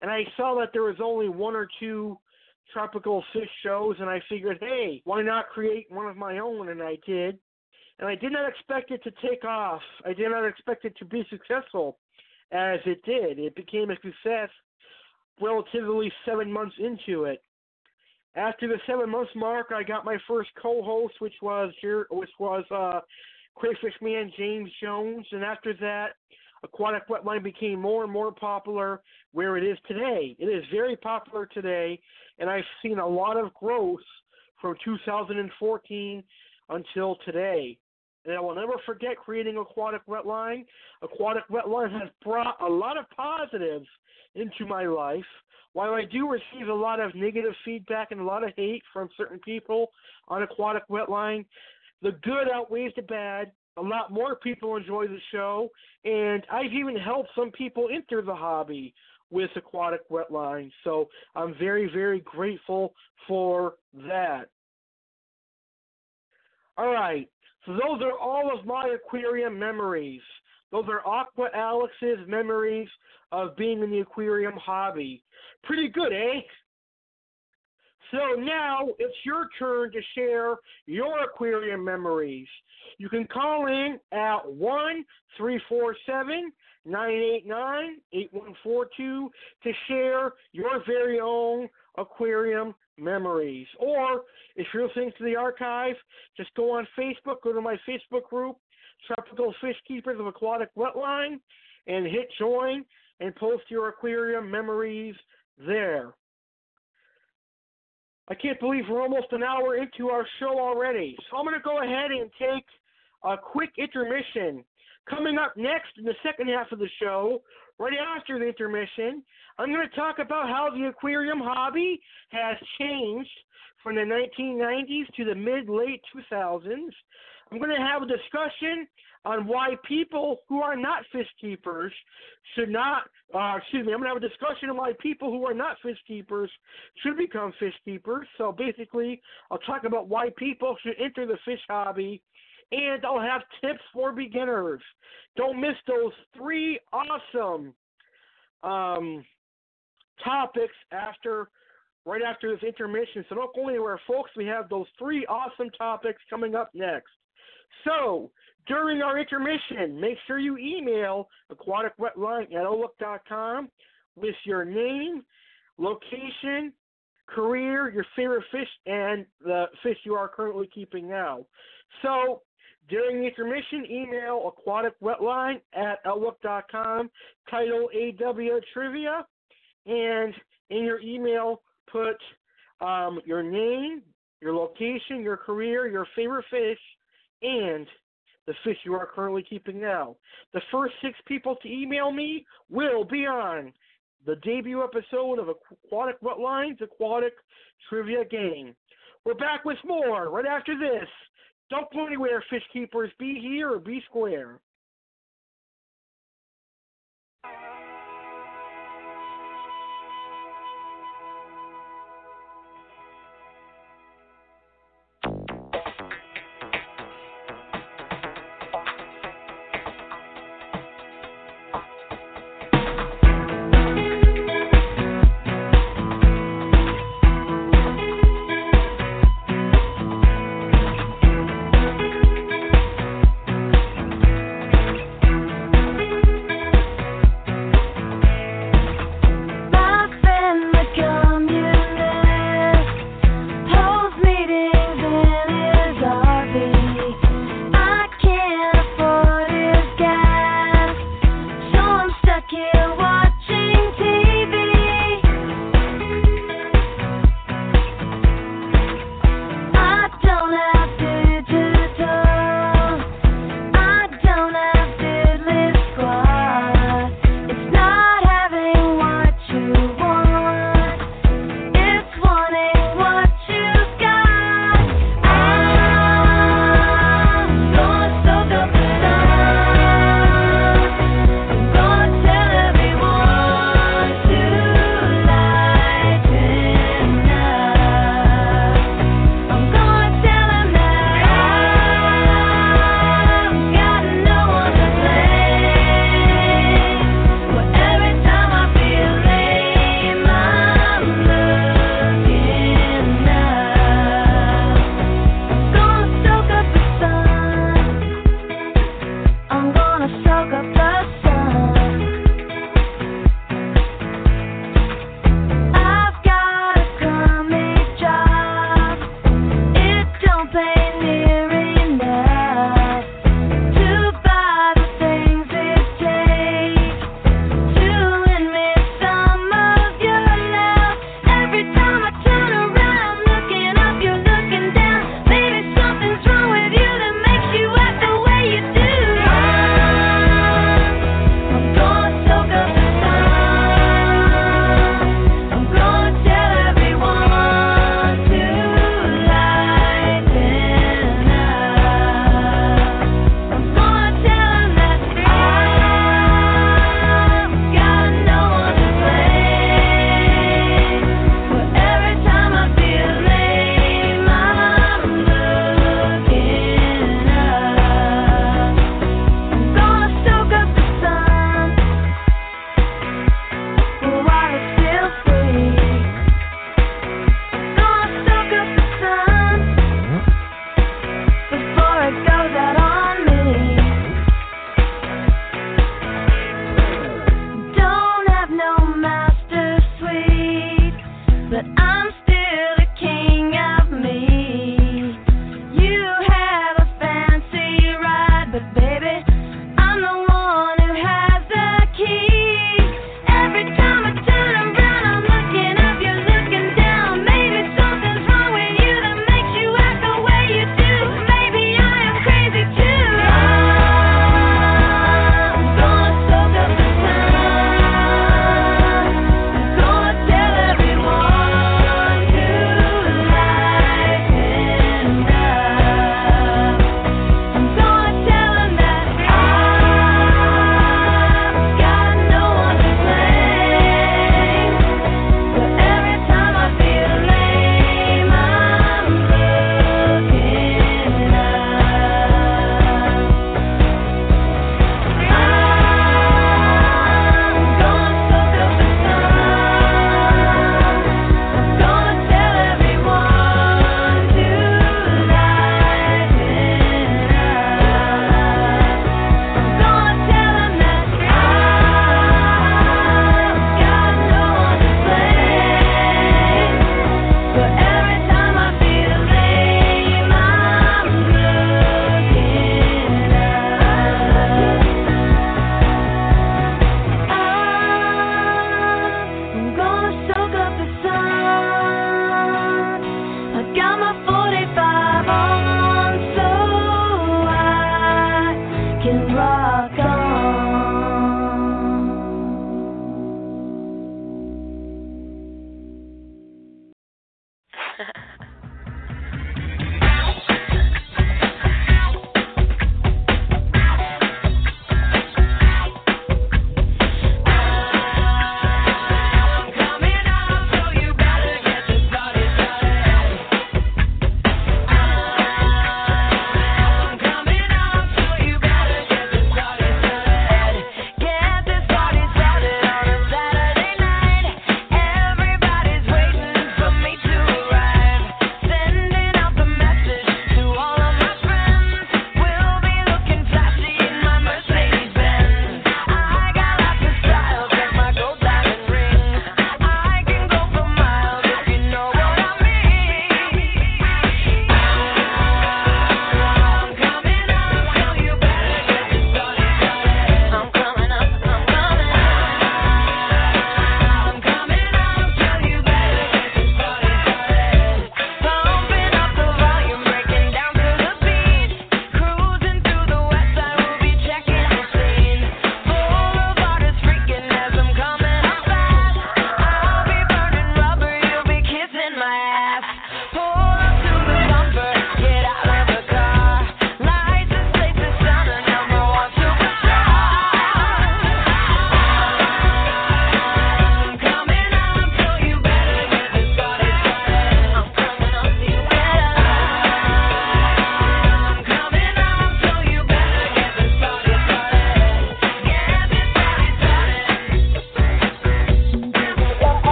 and I saw that there was only one or two tropical fish shows, and I figured, hey, why not create one of my own? And I did. And I did not expect it to take off. I did not expect it to be successful as it did. It became a success relatively seven months into it. After the seven months mark, I got my first co-host, which was which was uh, Crayfish Man James Jones, and after that, aquatic wetline became more and more popular where it is today. It is very popular today, and I've seen a lot of growth from 2014 until today. And I will never forget creating Aquatic Wetline. Aquatic Wetline has brought a lot of positives into my life. While I do receive a lot of negative feedback and a lot of hate from certain people on Aquatic Wetline, the good outweighs the bad. A lot more people enjoy the show, and I've even helped some people enter the hobby with aquatic wetline. So I'm very, very grateful for that. All right. So those are all of my aquarium memories. Those are Aqua Alex's memories of being in the aquarium hobby. Pretty good, eh? So now it's your turn to share your aquarium memories. You can call in at 1 347 989 8142 to share your very own aquarium memories. Or if you're listening to the archive, just go on Facebook, go to my Facebook group, Tropical Fish Keepers of Aquatic Wetline, and hit join and post your aquarium memories there. I can't believe we're almost an hour into our show already. So I'm going to go ahead and take a quick intermission. Coming up next in the second half of the show, right after the intermission, I'm going to talk about how the aquarium hobby has changed from the 1990s to the mid late 2000s. I'm going to have a discussion on why people who are not fish keepers should not, uh, excuse me, I'm going to have a discussion on why people who are not fish keepers should become fish keepers. So basically, I'll talk about why people should enter the fish hobby, and I'll have tips for beginners. Don't miss those three awesome um, topics after right after this intermission. So don't go anywhere, folks. We have those three awesome topics coming up next. So, during our intermission, make sure you email aquaticwetline at outlook.com with your name, location, career, your favorite fish, and the fish you are currently keeping now. So, during the intermission, email aquaticwetline at outlook.com, title AW Trivia, and in your email, put um, your name, your location, your career, your favorite fish, and the fish you are currently keeping now. The first six people to email me will be on the debut episode of Aquatic Wetlines Aquatic Trivia Game. We're back with more right after this. Don't go anywhere, fish keepers. Be here or be square.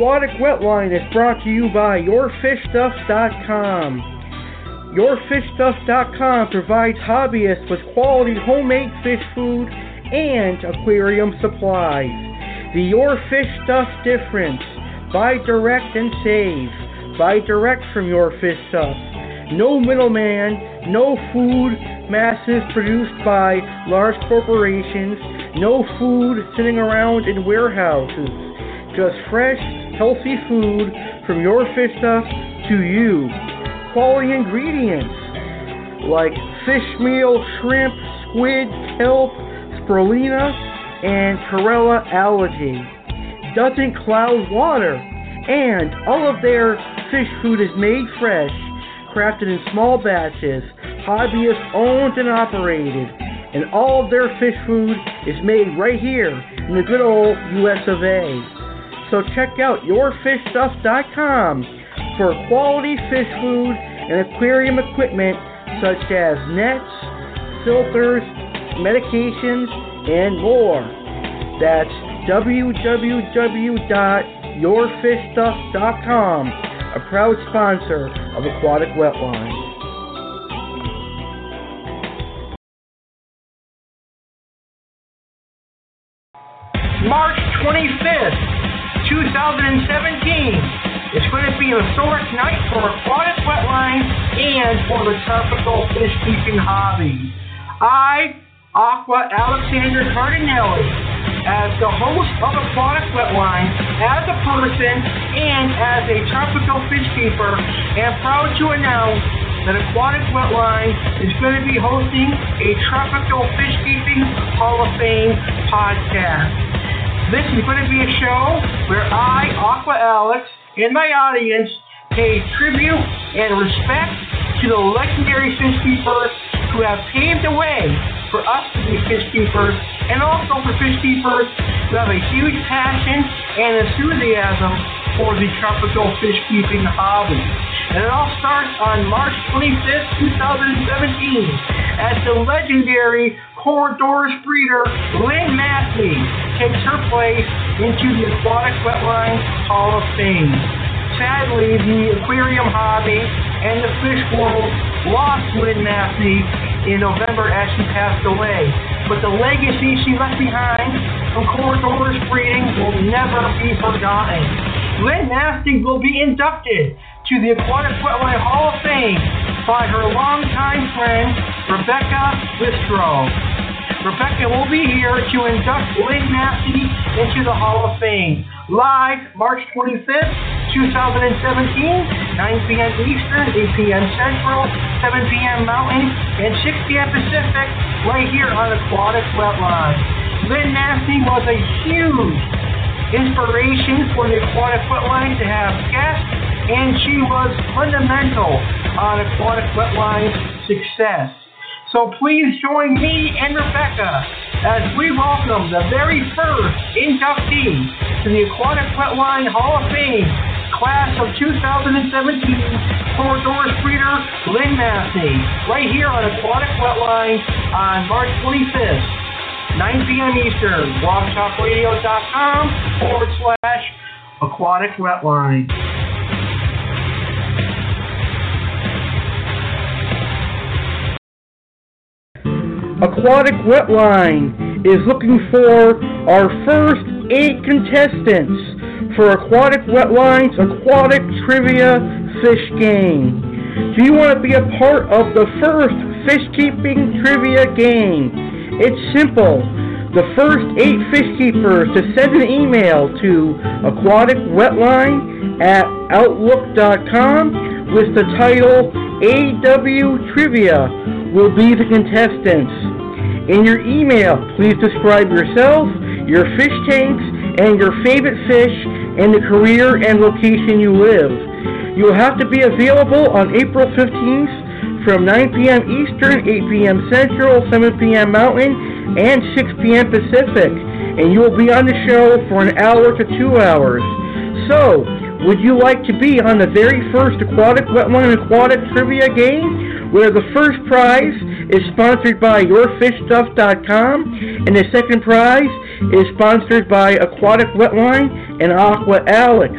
Aquatic Wetline is brought to you by YourFishStuff.com. YourFishStuff.com provides hobbyists with quality homemade fish food and aquarium supplies. The Your Fish Stuff difference. Buy direct and save. Buy direct from Your Fish Stuff. No middleman, no food masses produced by large corporations, no food sitting around in warehouses. Just fresh, healthy food from Your Fish Stuff to you. Quality ingredients like fish meal, shrimp, squid, kelp, spirulina, and chlorella algae. Doesn't cloud water, and all of their fish food is made fresh, crafted in small batches, hobbyist owned and operated, and all of their fish food is made right here in the good old US of A. So check out yourfishstuff.com for quality fish food and aquarium equipment such as nets, filters, medications, and more. That's www.yourfishstuff.com, a proud sponsor of Aquatic Wetline. March 25th, 2017. It's going to be a historic night for aquatic wetline and for the tropical fish keeping hobby. I, Aqua Alexander Cardinelli, as the host of Aquatic Wetline, as a person and as a tropical fish keeper, am proud to announce that Aquatic Wetline is going to be hosting a Tropical Fish Keeping Hall of Fame podcast. This is going to be a show where I, Aqua Alex, and my audience pay tribute and respect to the legendary fish keepers who have paved the way for us to be fish keepers, and also for fish keepers who have a huge passion and enthusiasm for the tropical fish keeping hobby. And it all starts on March 25th, 2017, as the legendary Corydoras breeder Lynn Massey takes her place into the Aquatic Wetline Hall of Fame. Sadly, the aquarium hobby and the fish world lost Lynn Massey in November as she passed away. But the legacy she left behind from Corydoras breeding will never be forgotten. Lynn Massey will be inducted to the Aquatic Wetline Hall of Fame by her longtime friend, Rebecca Listro. Rebecca will be here to induct Lynn Massey into the Hall of Fame. Live March 25th, 2017, 9 p.m. Eastern, 8 p.m. Central, 7 p.m. Mountain, and 6 p.m. Pacific, right here on Aquatic Wetline. Lynn Massey was a huge inspiration for the Aquatic Wetline to have guests, and she was fundamental on Aquatic Wetline's success. So please join me and Rebecca as we welcome the very first inductee to the Aquatic Wetline Hall of Fame, class of 2017, Corydoras breeder Lynn Massey, right here on Aquatic Wetline on March 25th, 9 p.m. Eastern, blogtalkradio.com forward slash Aquatic Wetline. Aquatic Wetline is looking for our first eight contestants for Aquatic Wetline's Aquatic Trivia Fish Game. Do you want to be a part of the first fish keeping trivia game? It's simple. The first eight fish keepers to send an email to aquaticwetline at outlook.com with the title AW Trivia will be the contestants. In your email, please describe yourself, your fish tanks, and your favorite fish, and the career and location you live. You'll have to be available on April 15th from 9 p.m. Eastern, 8 p.m. Central, 7 p.m. Mountain, and 6 p.m. Pacific. And you will be on the show for an hour to two hours. So, would you like to be on the very first Aquatic Wetline Aquatic Trivia game, where the first prize is sponsored by YourFishStuff.com, and the second prize is sponsored by Aquatic Wetline and Aqua Alex.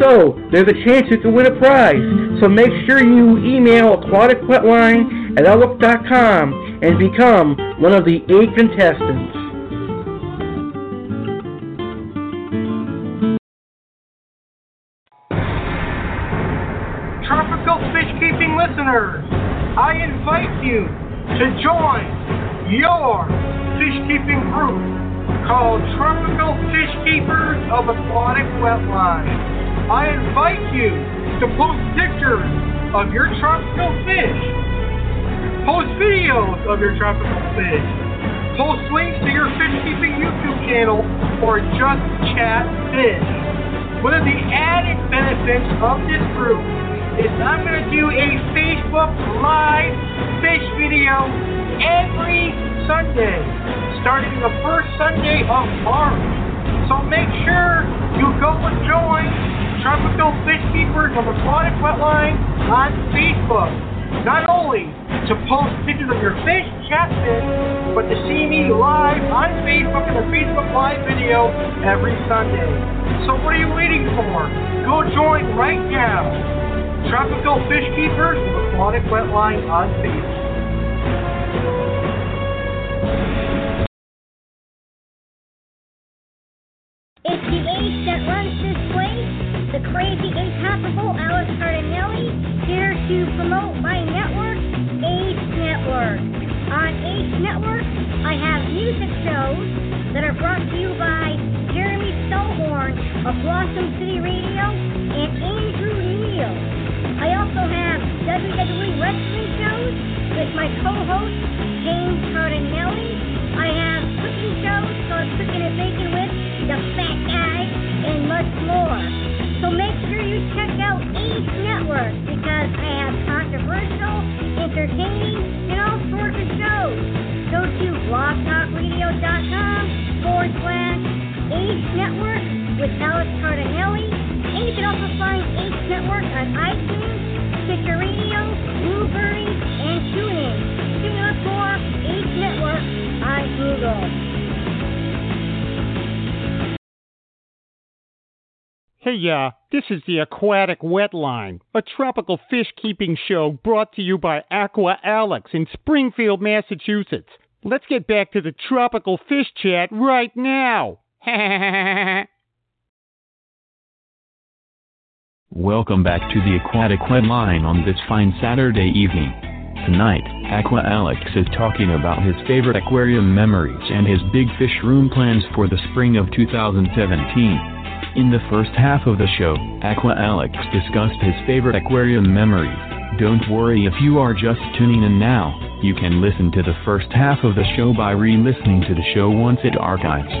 So, there's a chance you can win a prize. So make sure you email aquaticwetline at outlook.com and become one of the eight contestants. Tropical fish keeping listeners, I invite you to join your fish keeping group called Tropical Fish Keepers of Aquatic Wetline. I invite you to post pictures of your tropical fish, post videos of your tropical fish, post links to your fish keeping YouTube channel, or just chat fish. One of the added benefits of this group is I'm going to do a Facebook Live fish video every Sunday, starting the first Sunday of March. So make sure you go and join Tropical Fish Keepers of Aquatic Wetline on Facebook. Not only to post pictures of your fish, chat fish, but to see me live on Facebook in a Facebook Live video every Sunday. So what are you waiting for? Go join right now. Tropical Fish Keepers of Aquatic Wetline on Facebook. Crazy, incomparable Alex Cardinelli, here to promote my network, Age Network. On Age Network, I have music shows that are brought to you by Jeremy Stolhorn of Blossom City Radio and Andrew Neal. I also have WWE wrestling shows with my co-host James Cardinelli. I have cooking shows called Cooking and Baking with the Fat Guy and much more. So make sure you check out Age Network because I have controversial, entertaining, and all sorts of shows. Go to blogtalkradio.com forward slash Age Network with Alex Cardinelli. And you can also find Age Network on iTunes, Stitcher Radio, Blubrry, and TuneIn. You can look for Age Network on Google. Hey, uh, this is the Aquatic Wetline, a tropical fish keeping show brought to you by Aqua Alex in Springfield, Massachusetts. Let's get back to the tropical fish chat right now. Welcome back to the Aquatic Wetline on this fine Saturday evening. Tonight, Aqua Alex is talking about his favorite aquarium memories and his big fish room plans for the spring of 2017. In the first half of the show, Aqua Alex discussed his favorite aquarium memories. Don't worry if you are just tuning in now, you can listen to the first half of the show by re-listening to the show once it archives.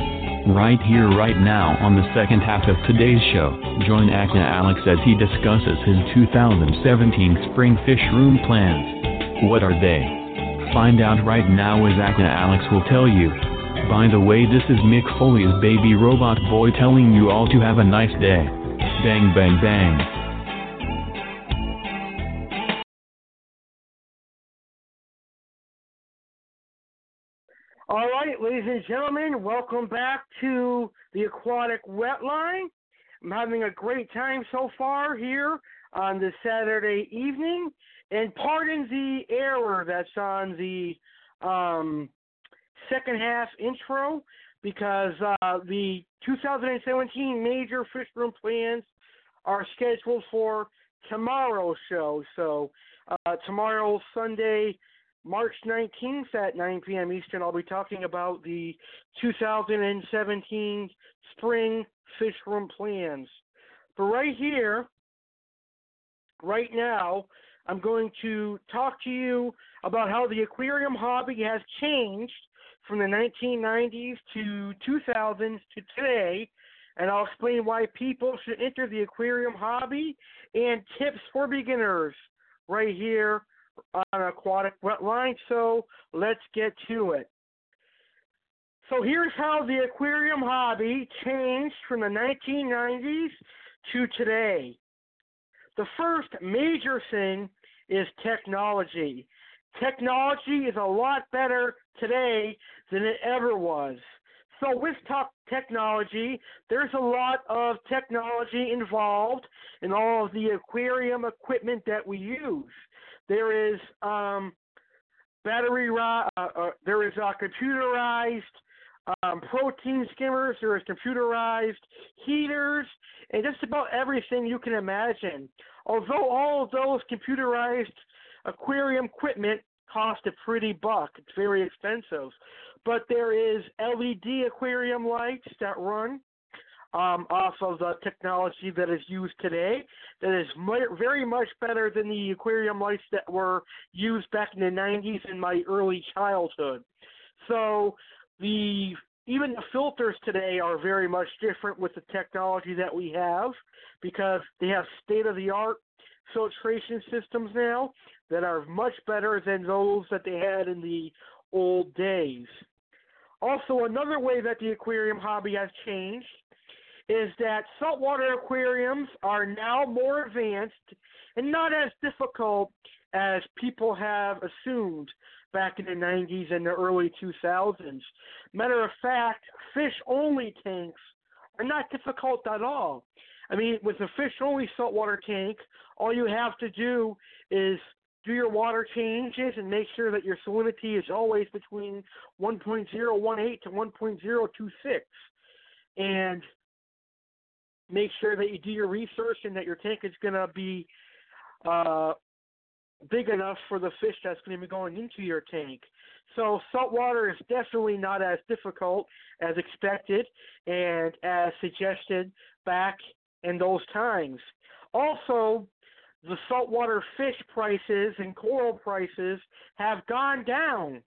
Right here right now on the second half of today's show, join Aqua Alex as he discusses his 2017 spring fish room plans. What are they? Find out right now as Aqua Alex will tell you. By the way, this is Mick Foley's baby robot boy telling you all to have a nice day. Bang, bang, bang. All right, ladies and gentlemen, welcome back to the Aquatic Wetline. I'm having a great time so far here on this Saturday evening. And pardon the error that's on the um, second half intro because uh, the 2017 major fish room plans are scheduled for tomorrow's show. So uh, tomorrow, Sunday, March 19th at 9 p.m. Eastern, I'll be talking about the 2017 spring fish room plans. But right here, right now, I'm going to talk to you about how the aquarium hobby has changed from the 1990s to 2000s to today, and I'll explain why people should enter the aquarium hobby and tips for beginners right here on Aquatic Wetline. So let's get to it. So here's how the aquarium hobby changed from the 1990s to today. The first major thing is technology. Technology is a lot better today than it ever was. So with top technology, there's a lot of technology involved in all of the aquarium equipment that we use. There is um, battery, uh, uh, there is uh, computerized um, protein skimmers, there is computerized heaters, and just about everything you can imagine. Although all of those computerized aquarium equipment cost a pretty buck, it's very expensive. But there is LED aquarium lights that run um, off of the technology that is used today. That is very much better than the aquarium lights that were used back in the 90s in my early childhood. So the even the filters today are very much different with the technology that we have because they have state of the art filtration systems now that are much better than those that they had in the old days. Also, another way that the aquarium hobby has changed is that saltwater aquariums are now more advanced and not as difficult as people have assumed back in the 90s and the early 2000s. Matter of fact, fish only tanks are not difficult at all. I mean, with a fish only saltwater tank, all you have to do is do your water changes and make sure that your salinity is always between 1.018 to 1.026. And make sure that you do your research and that your tank is going to be uh, big enough for the fish that's going to be going into your tank. So salt water is definitely not as difficult as expected and as suggested back in those times. Also, the saltwater fish prices and coral prices have gone down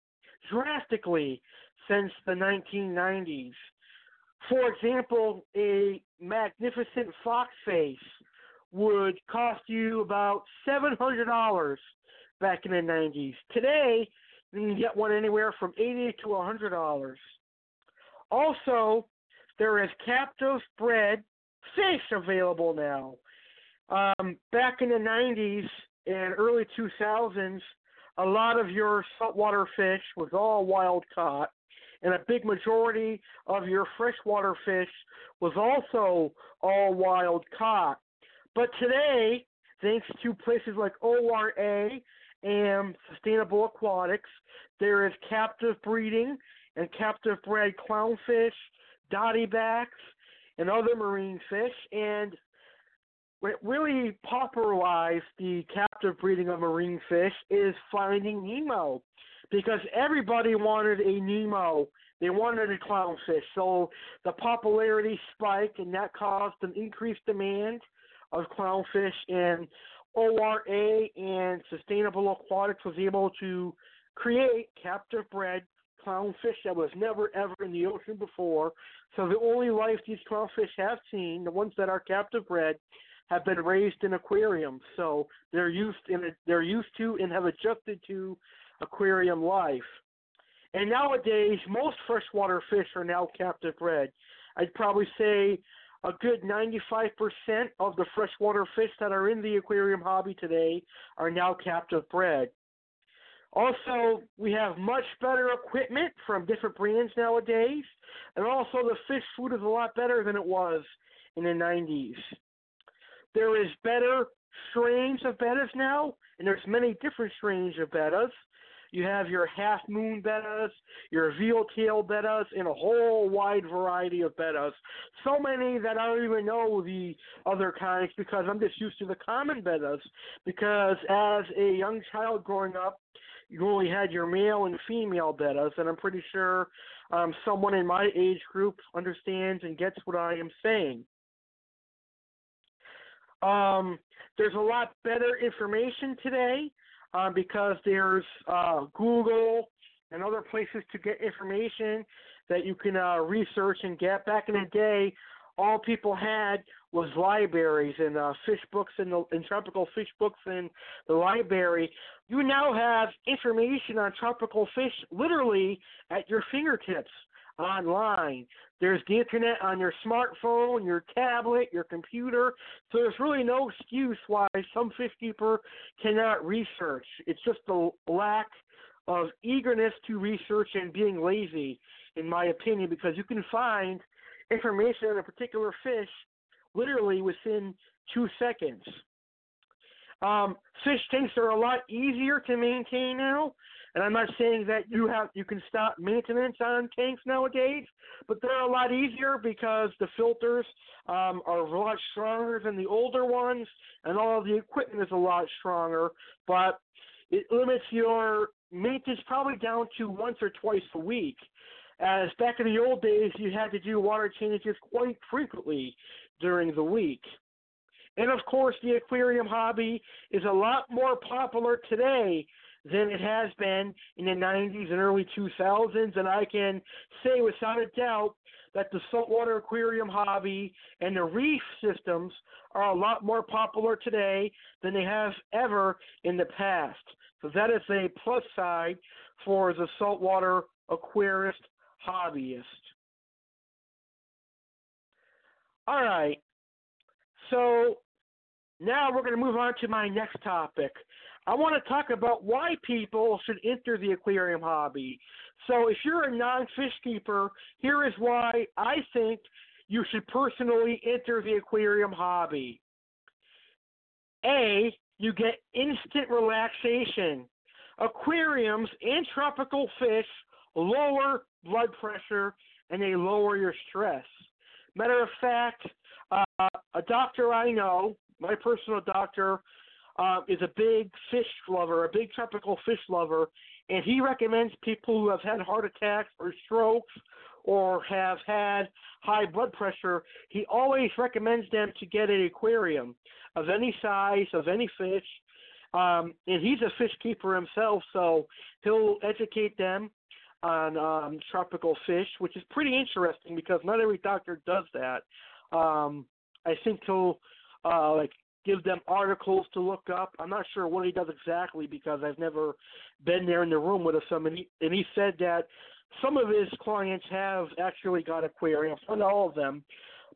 drastically since the 1990s. For example, a magnificent fox face would cost you about $700 back in the 90s. Today, you can get one anywhere from 80 to $100. Also, there is captive bred fish available now. Um, back in the 90s and early 2000s, a lot of your saltwater fish was all wild caught, and a big majority of your freshwater fish was also all wild caught. But today, thanks to places like ORA and Sustainable Aquatics, there is captive breeding and captive bred clownfish, dottybacks, and other marine fish. And what really popularized the captive breeding of marine fish is finding Nemo. Because everybody wanted a Nemo. They wanted a clownfish. So the popularity spiked and that caused an increased demand of clownfish and ORA and Sustainable Aquatics was able to create captive bred clownfish that was never ever in the ocean before. So the only life these clownfish have seen, the ones that are captive bred, have been raised in aquariums. So they're used in they're used to and have adjusted to aquarium life. And nowadays, most freshwater fish are now captive bred. I'd probably say a good 95% of the freshwater fish that are in the aquarium hobby today are now captive bred. Also, we have much better equipment from different brands nowadays, and also the fish food is a lot better than it was in the 90s. There is better strains of bettas now, and there's many different strains of bettas. You have your half moon bettas, your veil tail bettas, and a whole wide variety of bettas. So many that I don't even know the other kinds because I'm just used to the common bettas. Because as a young child growing up, you only had your male and female bettas, and I'm pretty sure um, someone in my age group understands and gets what I am saying. Um, there's a lot better information today uh, because there's uh, Google and other places to get information that you can uh, research and get. Back in the day, all people had was libraries and uh, fish books and, the, and tropical fish books in the library. You now have information on tropical fish literally at your fingertips online. There's the internet on your smartphone, your tablet, your computer. So there's really no excuse why some fish keeper cannot research. It's just a lack of eagerness to research and being lazy. in my opinion, because you can find information on a particular fish literally within two seconds. Um, fish tanks are a lot easier to maintain now, and I'm not saying that you have you can stop maintenance on tanks nowadays, but they're a lot easier because the filters um, are a lot stronger than the older ones, and all the equipment is a lot stronger. But it limits your maintenance probably down to once or twice a week. As back in the old days, you had to do water changes quite frequently during the week. And of course, the aquarium hobby is a lot more popular today than it has been in the 90s and early 2000s. And I can say without a doubt that the saltwater aquarium hobby and the reef systems are a lot more popular today than they have ever in the past. So that is a plus side for the saltwater aquarist hobbyist. All right. So now we're going to move on to my next topic. I want to talk about why people should enter the aquarium hobby. So if you're a non-fish keeper, here is why I think you should personally enter the aquarium hobby. A, you get instant relaxation. Aquariums and tropical fish lower blood pressure and they lower your stress. Matter of fact, uh, a doctor I know, my personal doctor, uh, is a big fish lover, a big tropical fish lover, and he recommends people who have had heart attacks or strokes or have had high blood pressure, he always recommends them to get an aquarium of any size, of any fish. Um, and he's a fish keeper himself, so he'll educate them on um, tropical fish, which is pretty interesting because not every doctor does that. Um, I think he'll uh, like give them articles to look up. I'm not sure what he does exactly because I've never been there in the room with him. And he, and he said that some of his clients have actually got aquariums, not all of them,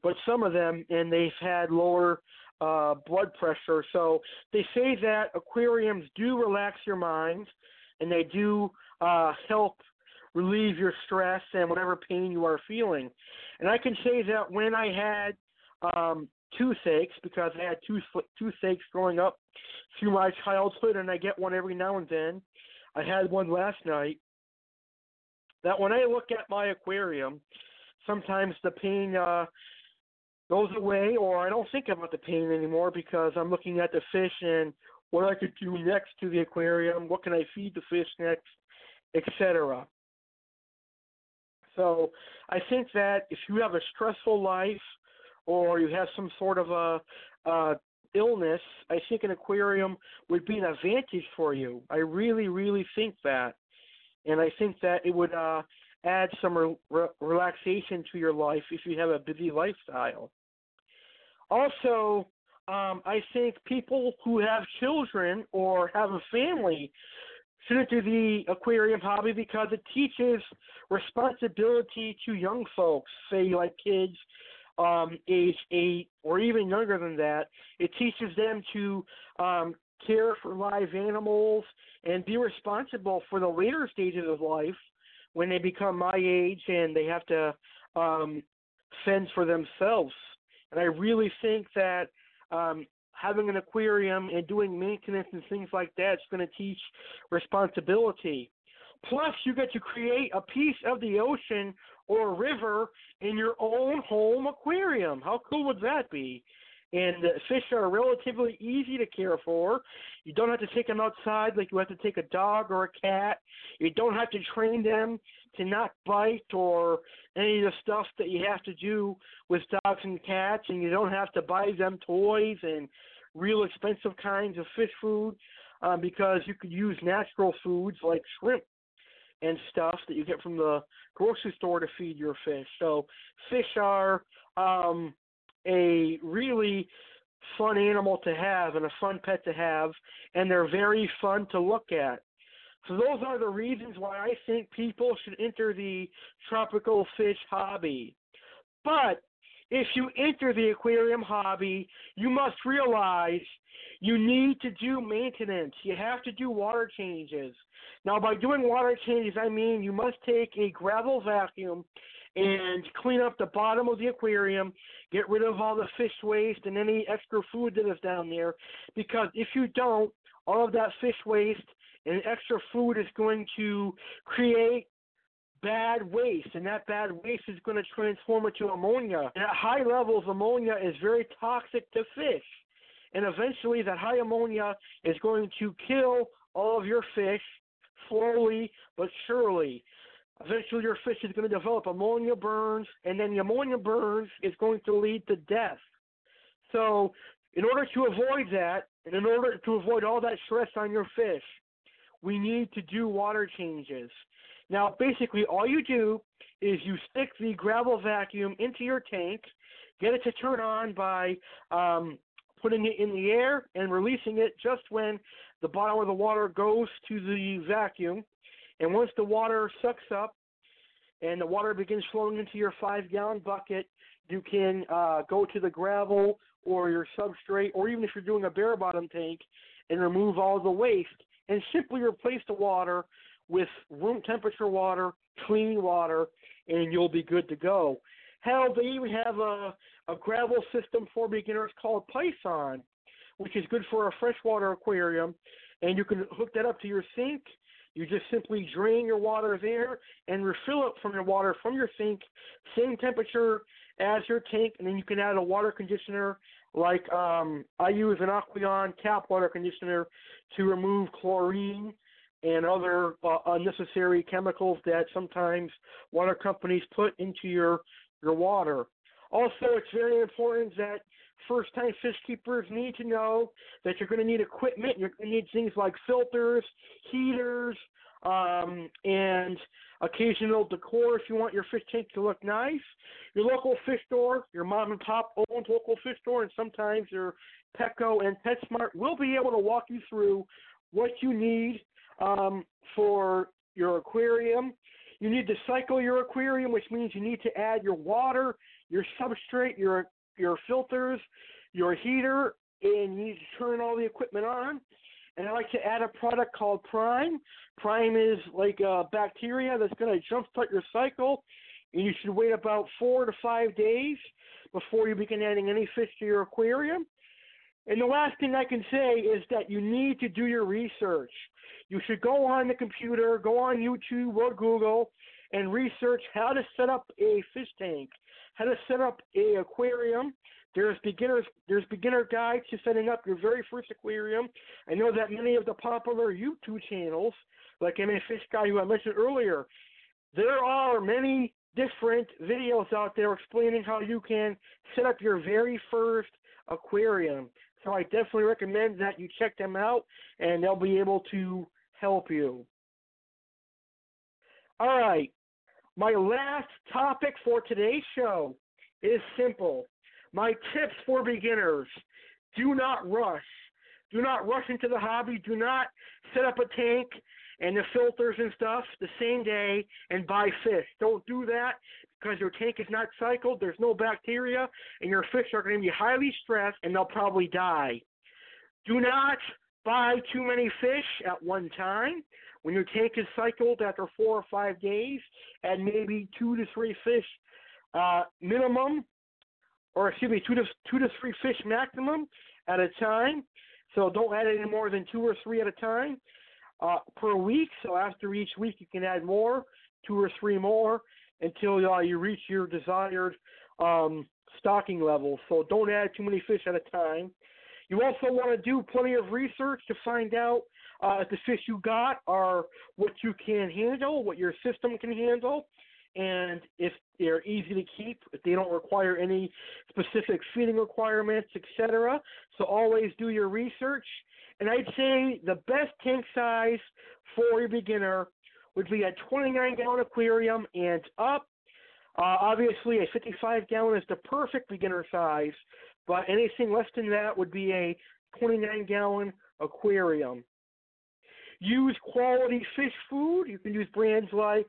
but some of them, and they've had lower uh, blood pressure. So they say that aquariums do relax your mind, and they do uh, help relieve your stress and whatever pain you are feeling. And I can say that when I had um, toothaches, because I had tooth toothaches growing up through my childhood, and I get one every now and then. I had one last night. That when I look at my aquarium, sometimes the pain uh, goes away, or I don't think about the pain anymore because I'm looking at the fish and what I could do next to the aquarium, what can I feed the fish next, etc. So I think that if you have a stressful life or you have some sort of a uh, illness, I think an aquarium would be an advantage for you. I really, really think that, and I think that it would uh, add some re- re- relaxation to your life if you have a busy lifestyle. Also, um, I think people who have children or have a family should do the aquarium hobby because it teaches responsibility to young folks, say like kids um, age eight or even younger than that. It teaches them to um, care for live animals and be responsible for the later stages of life when they become my age and they have to um, fend for themselves. And I really think that um, having an aquarium and doing maintenance and things like that is going to teach responsibility. Plus, you get to create a piece of the ocean or a river in your own home aquarium. How cool would that be? And the fish are relatively easy to care for. You don't have to take them outside like you have to take a dog or a cat. You don't have to train them to not bite or any of the stuff that you have to do with dogs and cats. And you don't have to buy them toys and real expensive kinds of fish food um, because you could use natural foods like shrimp and stuff that you get from the grocery store to feed your fish. So fish are um, a really fun animal to have and a fun pet to have, and they're very fun to look at. So those are the reasons why I think people should enter the tropical fish hobby. But if you enter the aquarium hobby, you must realize you need to do maintenance. You have to do water changes. Now, by doing water changes, I mean you must take a gravel vacuum and clean up the bottom of the aquarium, get rid of all the fish waste and any extra food that is down there. Because if you don't, all of that fish waste and extra food is going to create bad waste, and that bad waste is going to transform into ammonia. And at high levels, ammonia is very toxic to fish. And eventually, that high ammonia is going to kill all of your fish slowly but surely. Eventually, your fish is going to develop ammonia burns, and then the ammonia burns is going to lead to death. So, in order to avoid that, and in order to avoid all that stress on your fish, we need to do water changes. Now, basically, all you do is you stick the gravel vacuum into your tank, get it to turn on by um, putting it in the air and releasing it just when the bottom of the water goes to the vacuum. And once the water sucks up and the water begins flowing into your five gallon bucket, you can uh, go to the gravel or your substrate, or even if you're doing a bare bottom tank, and remove all the waste and simply replace the water with room temperature water, clean water, and you'll be good to go. Hell, they even have a, a gravel system for beginners called Python, which is good for a freshwater aquarium, and you can hook that up to your sink. You just simply drain your water there and refill it from your water from your sink, same temperature as your tank, and then you can add a water conditioner like um, I use an Aqueon tap water conditioner to remove chlorine and other uh, unnecessary chemicals that sometimes water companies put into your your water. Also, it's very important that first time fish keepers need to know that you're going to need equipment. You're going to need things like filters, heaters, um, and occasional decor if you want your fish tank to look nice. Your local fish store, your mom and pop owned local fish store, and sometimes your Petco and PetSmart will be able to walk you through what you need um, for your aquarium. You need to cycle your aquarium, which means you need to add your water, your substrate, your your filters, your heater, and you need to turn all the equipment on. And I like to add a product called Prime. Prime is like a bacteria that's going to jumpstart your cycle, and you should wait about four to five days before you begin adding any fish to your aquarium. And the last thing I can say is that you need to do your research. You should go on the computer, go on YouTube or Google, and research how to set up a fish tank, how to set up a aquarium. There's beginners there's beginner guides to setting up your very first aquarium. I know that many of the popular YouTube channels, like MMA Fish Guy who I mentioned earlier, there are many different videos out there explaining how you can set up your very first aquarium. So I definitely recommend that you check them out and they'll be able to help you. All right. My last topic for today's show is simple. My tips for beginners do not rush. Do not rush into the hobby. Do not set up a tank and the filters and stuff the same day and buy fish. Don't do that because your tank is not cycled, there's no bacteria, and your fish are going to be highly stressed and they'll probably die. Do not buy too many fish at one time. When your tank is cycled after four or five days, add maybe two to three fish uh, minimum, or excuse me, two to two to three fish maximum at a time. So don't add any more than two or three at a time uh, per week. So after each week, you can add more, two or three more, until uh, you reach your desired um, stocking level. So don't add too many fish at a time. You also want to do plenty of research to find out uh, if the fish you got are what you can handle, what your system can handle, and if they're easy to keep, if they don't require any specific feeding requirements, etc. So always do your research. And I'd say the best tank size for a beginner would be a 29 gallon aquarium and up. Uh, obviously, a 55 gallon is the perfect beginner size, but anything less than that would be a 29 gallon aquarium. Use quality fish food. You can use brands like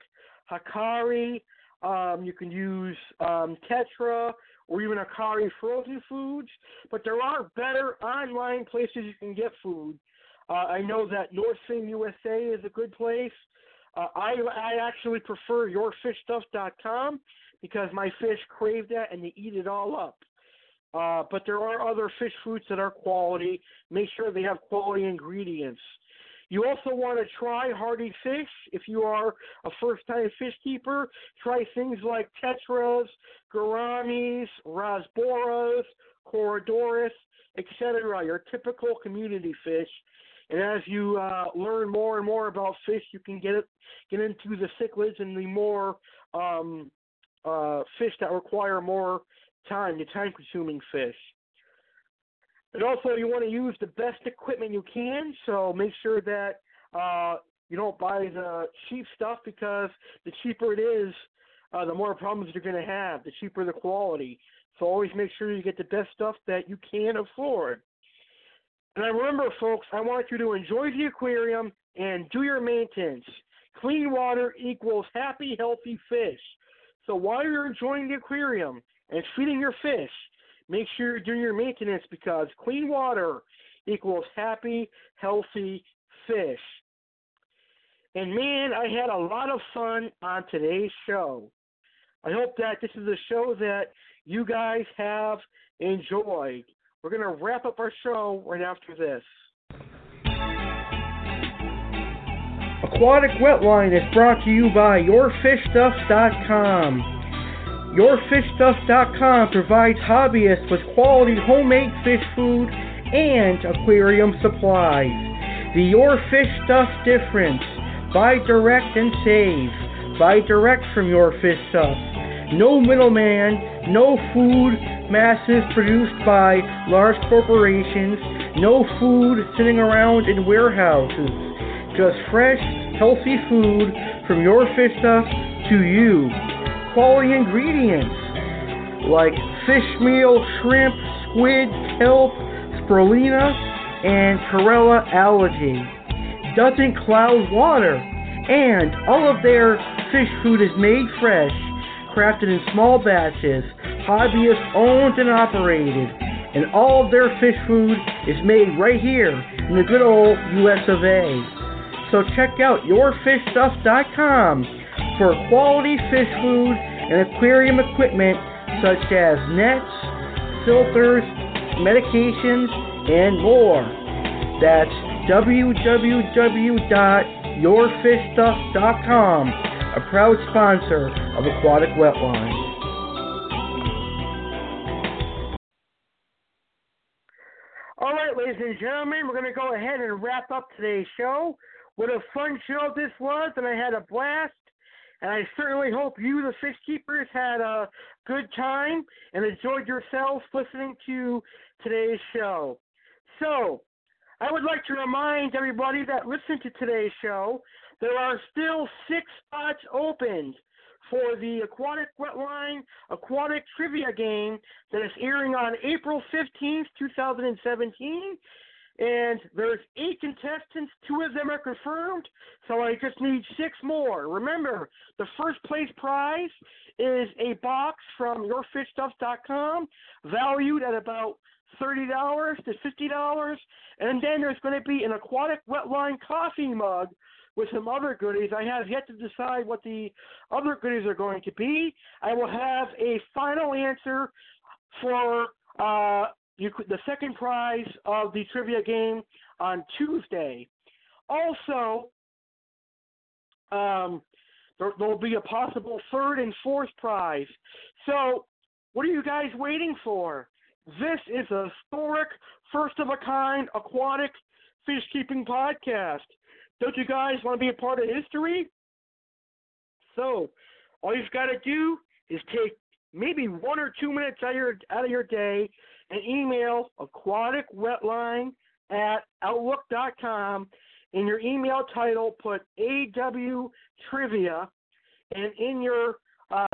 Hikari, Um, you can use um, Tetra or even Hikari frozen foods. But there are better online places you can get food. Uh, I know that North Northfin USA is a good place. Uh, I I actually prefer yourfishstuff.com because my fish crave that and they eat it all up. Uh, but there are other fish foods that are quality. Make sure they have quality ingredients. You also want to try hardy fish. If you are a first time fish keeper, try things like tetras, gouramis, rasboras, corydoras, etc. Your typical community fish. And as you uh, learn more and more about fish, you can get it, get into the cichlids and the more um, uh, fish that require more time, the time-consuming fish. And also, you want to use the best equipment you can. So make sure that uh, you don't buy the cheap stuff because the cheaper it is, uh, the more problems you're going to have. The cheaper the quality. So always make sure you get the best stuff that you can afford. And I remember, folks, I want you to enjoy the aquarium and do your maintenance. Clean water equals happy, healthy fish. So while you're enjoying the aquarium and feeding your fish, make sure you're doing your maintenance because clean water equals happy, healthy fish. And man, I had a lot of fun on today's show. I hope that this is a show that you guys have enjoyed. We're going to wrap up our show right after this. Aquatic Wetline is brought to you by YourFishStuff.com. YourFishStuff.com provides hobbyists with quality homemade fish food and aquarium supplies. The Your Fish Stuff difference. Buy direct and save. Buy direct from Your Fish Stuff. No middleman, no food masses produced by large corporations, no food sitting around in warehouses. Just fresh, healthy food from Your Fish Stuff to you quality ingredients like fish meal, shrimp, squid, kelp, spirulina, and chlorella algae. Doesn't cloud water, and all of their fish food is made fresh, crafted in small batches, hobbyist owned and operated, and all of their fish food is made right here in the good old US of A. So check out yourfishstuff.com for quality fish food and aquarium equipment such as nets, filters, medications, and more. That's www.yourfishstuff.com, a proud sponsor of Aquatic Wetline. Ladies and gentlemen, we're going to go ahead and wrap up today's show. What a fun show this was, and I had a blast. And I certainly hope you, the fish keepers, had a good time and enjoyed yourselves listening to today's show. So, I would like to remind everybody that listened to today's show, there are still six spots open for the Aquatic Wetline Aquatic Trivia game that is airing on April 15th, 2017 and there's eight contestants. Two of them are confirmed, so I just need six more. Remember, the first place prize is a box from YourFishStuff.com, valued at about thirty dollars to fifty dollars, and then there's going to be an aquatic wetline coffee mug with some other goodies. I have yet to decide what the other goodies are going to be. I will have a final answer for uh, you the second prize of the trivia game on Tuesday. Also, um, there will be a possible third and fourth prize. So, what are you guys waiting for? This is a historic, first of a kind aquatic fish keeping podcast. Don't you guys want to be a part of history? So, all you've got to do is take maybe one or two minutes out of your, out of your day and email aquaticwetline at outlook.com. In your email title, put AW Trivia, and in your uh,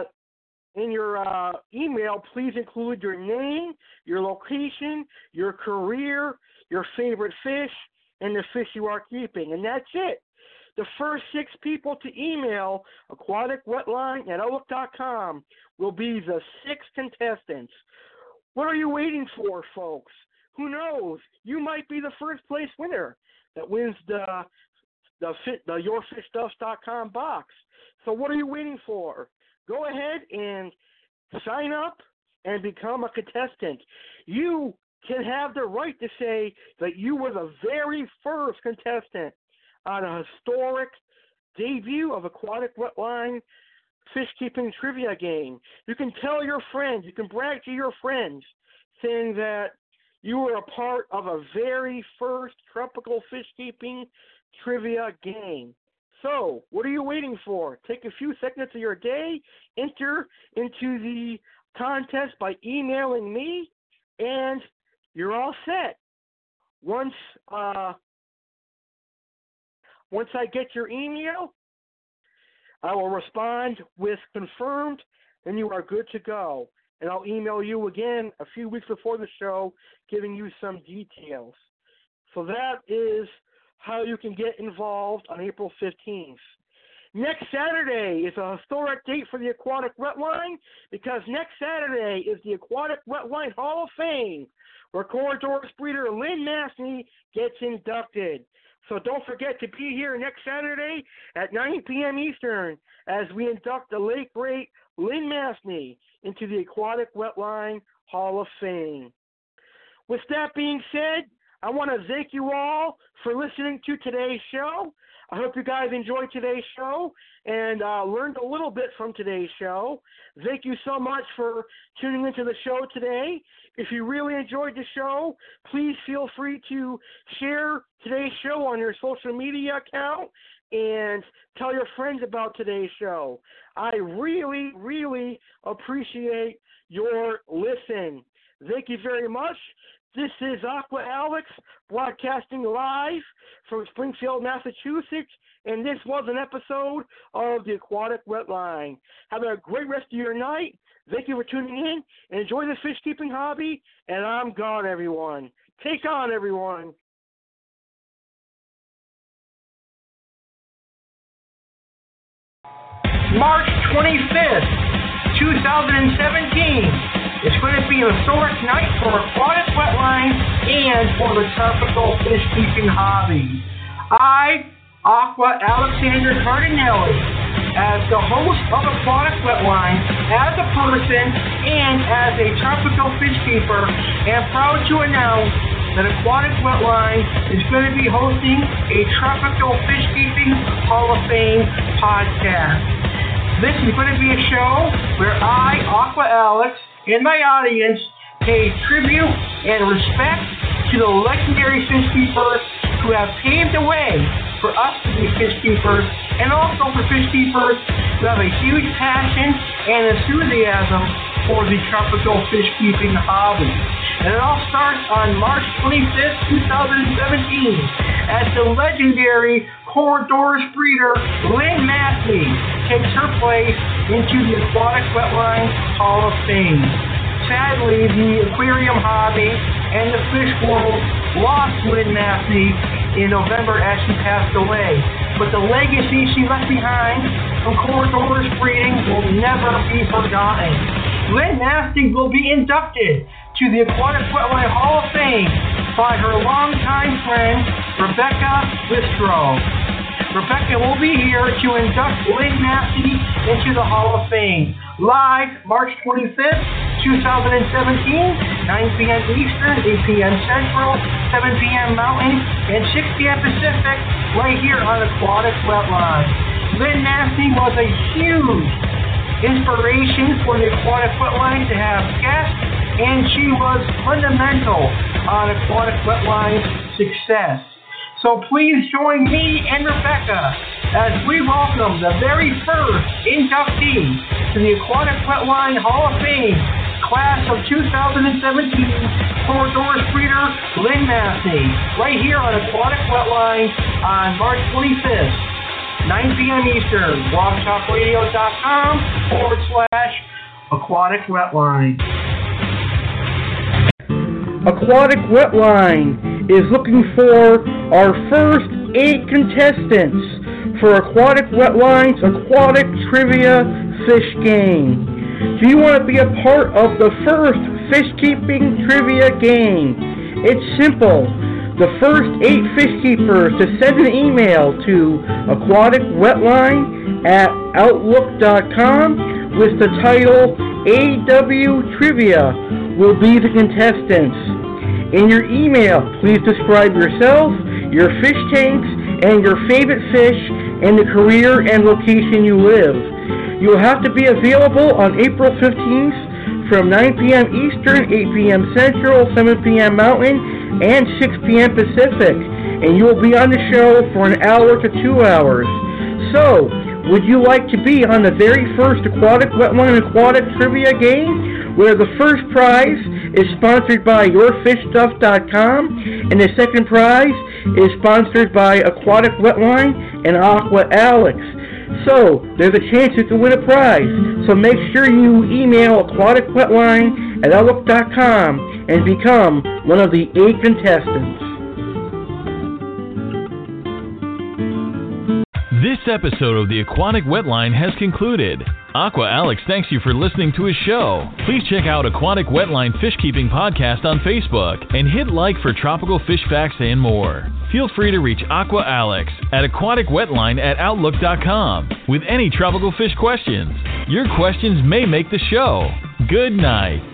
in your uh, email, please include your name, your location, your career, your favorite fish, and the fish you are keeping, and that's it. The first six people to email aquaticwetline at outlook.com will be the six contestants. What are you waiting for, folks? Who knows? You might be the first place winner that wins the the, fit, the yourfishstuffs.com box. So what are you waiting for? Go ahead and sign up and become a contestant. You can have the right to say that you were the very first contestant on a historic debut of Aquatic Wetline Fish Keeping Trivia Game. You can tell your friends, you can brag to your friends, saying that you were a part of a very first tropical fish keeping trivia game. So, what are you waiting for? Take a few seconds of your day, enter into the contest by emailing me, and you're all set. Once uh, once I get your email, I will respond with confirmed, and you are good to go. And I'll email you again a few weeks before the show, giving you some details. So that is how you can get involved on April 15th. Next Saturday is a historic date for the Aquatic Wetline because next Saturday is the Aquatic Wetline Hall of Fame where Corydoras breeder Lynn Massey gets inducted. So don't forget to be here next Saturday at 9 p.m. Eastern as we induct the late great Lynn Massey into the Aquatic Wetline Hall of Fame. With that being said, I want to thank you all for listening to today's show. I hope you guys enjoyed today's show and uh, learned a little bit from today's show. Thank you so much for tuning into the show today. If you really enjoyed the show, please feel free to share today's show on your social media account and tell your friends about today's show. I really, really appreciate your listen. Thank you very much. This is Aqua Alex broadcasting live from Springfield, Massachusetts, and this was an episode of the Aquatic Wetline. Have a great rest of your night. Thank you for tuning in and enjoy the fish keeping hobby. And I'm gone, everyone. Take on, everyone. March 25th, 2017. It's going to be a historic night for aquatic wetline and for the tropical fish keeping hobby. I, Aqua Alexander Cardinelli, as the host of Aquatic Wetline, as a person and as a tropical fish keeper, am proud to announce that Aquatic Wetline is going to be hosting a Tropical Fish Keeping Hall of Fame podcast. This is going to be a show where I, Aqua Alex, and my audience pay tribute and respect to the legendary fish keepers who have paved the way for us to be fish keepers and also for fish keepers who have a huge passion and enthusiasm for the tropical fish keeping hobby. And it all starts on March 25th, 2017, at the legendary Corydoras breeder Lynn Massey takes her place into the Aquatic Wetline Hall of Fame. Sadly, the aquarium hobby and the fish world lost Lynn Massey in November as she passed away. But the legacy she left behind from Corydoras breeding will never be forgotten. Lynn Massey will be inducted to the Aquatic Wetline Hall of Fame by her longtime friend, Rebecca Bistro. Rebecca will be here to induct Lynn Massey into the Hall of Fame. Live March 25th, 2017, 9 p.m. Eastern, 8 p.m. Central, 7 p.m. Mountain, and 6 p.m. Pacific, right here on Aquatic Wetline. Lynn Massey was a huge inspiration for the Aquatic Wetline to have guests, and she was fundamental on Aquatic Wetline's success. So please join me and Rebecca as we welcome the very first inductee to the Aquatic Wetline Hall of Fame, class of 2017, Corydoras breeder Lynn Massey, right here on Aquatic Wetline on March 25th. 9 p.m. Eastern, blogtalkradio.com forward slash aquatic wetline. Aquatic Wetline is looking for our first eight contestants for Aquatic Wetline's Aquatic Trivia Fish Game. Do you want to be a part of the first fish keeping trivia game? It's simple. The first eight fish keepers to send an email to aquaticwetline at outlook.com with the title AW Trivia will be the contestants. In your email, please describe yourself, your fish tanks, and your favorite fish and the career and location you live. You'll have to be available on April 15th from 9 p.m. Eastern, 8 p.m. Central, 7 p.m. Mountain, and 6 p.m. Pacific. And you will be on the show for an hour to two hours. So, would you like to be on the very first Aquatic Wetline Aquatic Trivia game? Where the first prize is sponsored by YourFishStuff.com and the second prize is sponsored by Aquatic Wetline and Aqua Alex. So, there's a chance you can win a prize. So make sure you email aquaticwetline at outlook.com and become one of the eight contestants. This episode of the Aquatic Wetline has concluded. Aqua Alex thanks you for listening to his show. Please check out Aquatic Wetline Fish Keeping Podcast on Facebook and hit like for tropical fish facts and more. Feel free to reach Aqua Alex at aquaticwetline at outlook.com with any tropical fish questions. Your questions may make the show. Good night.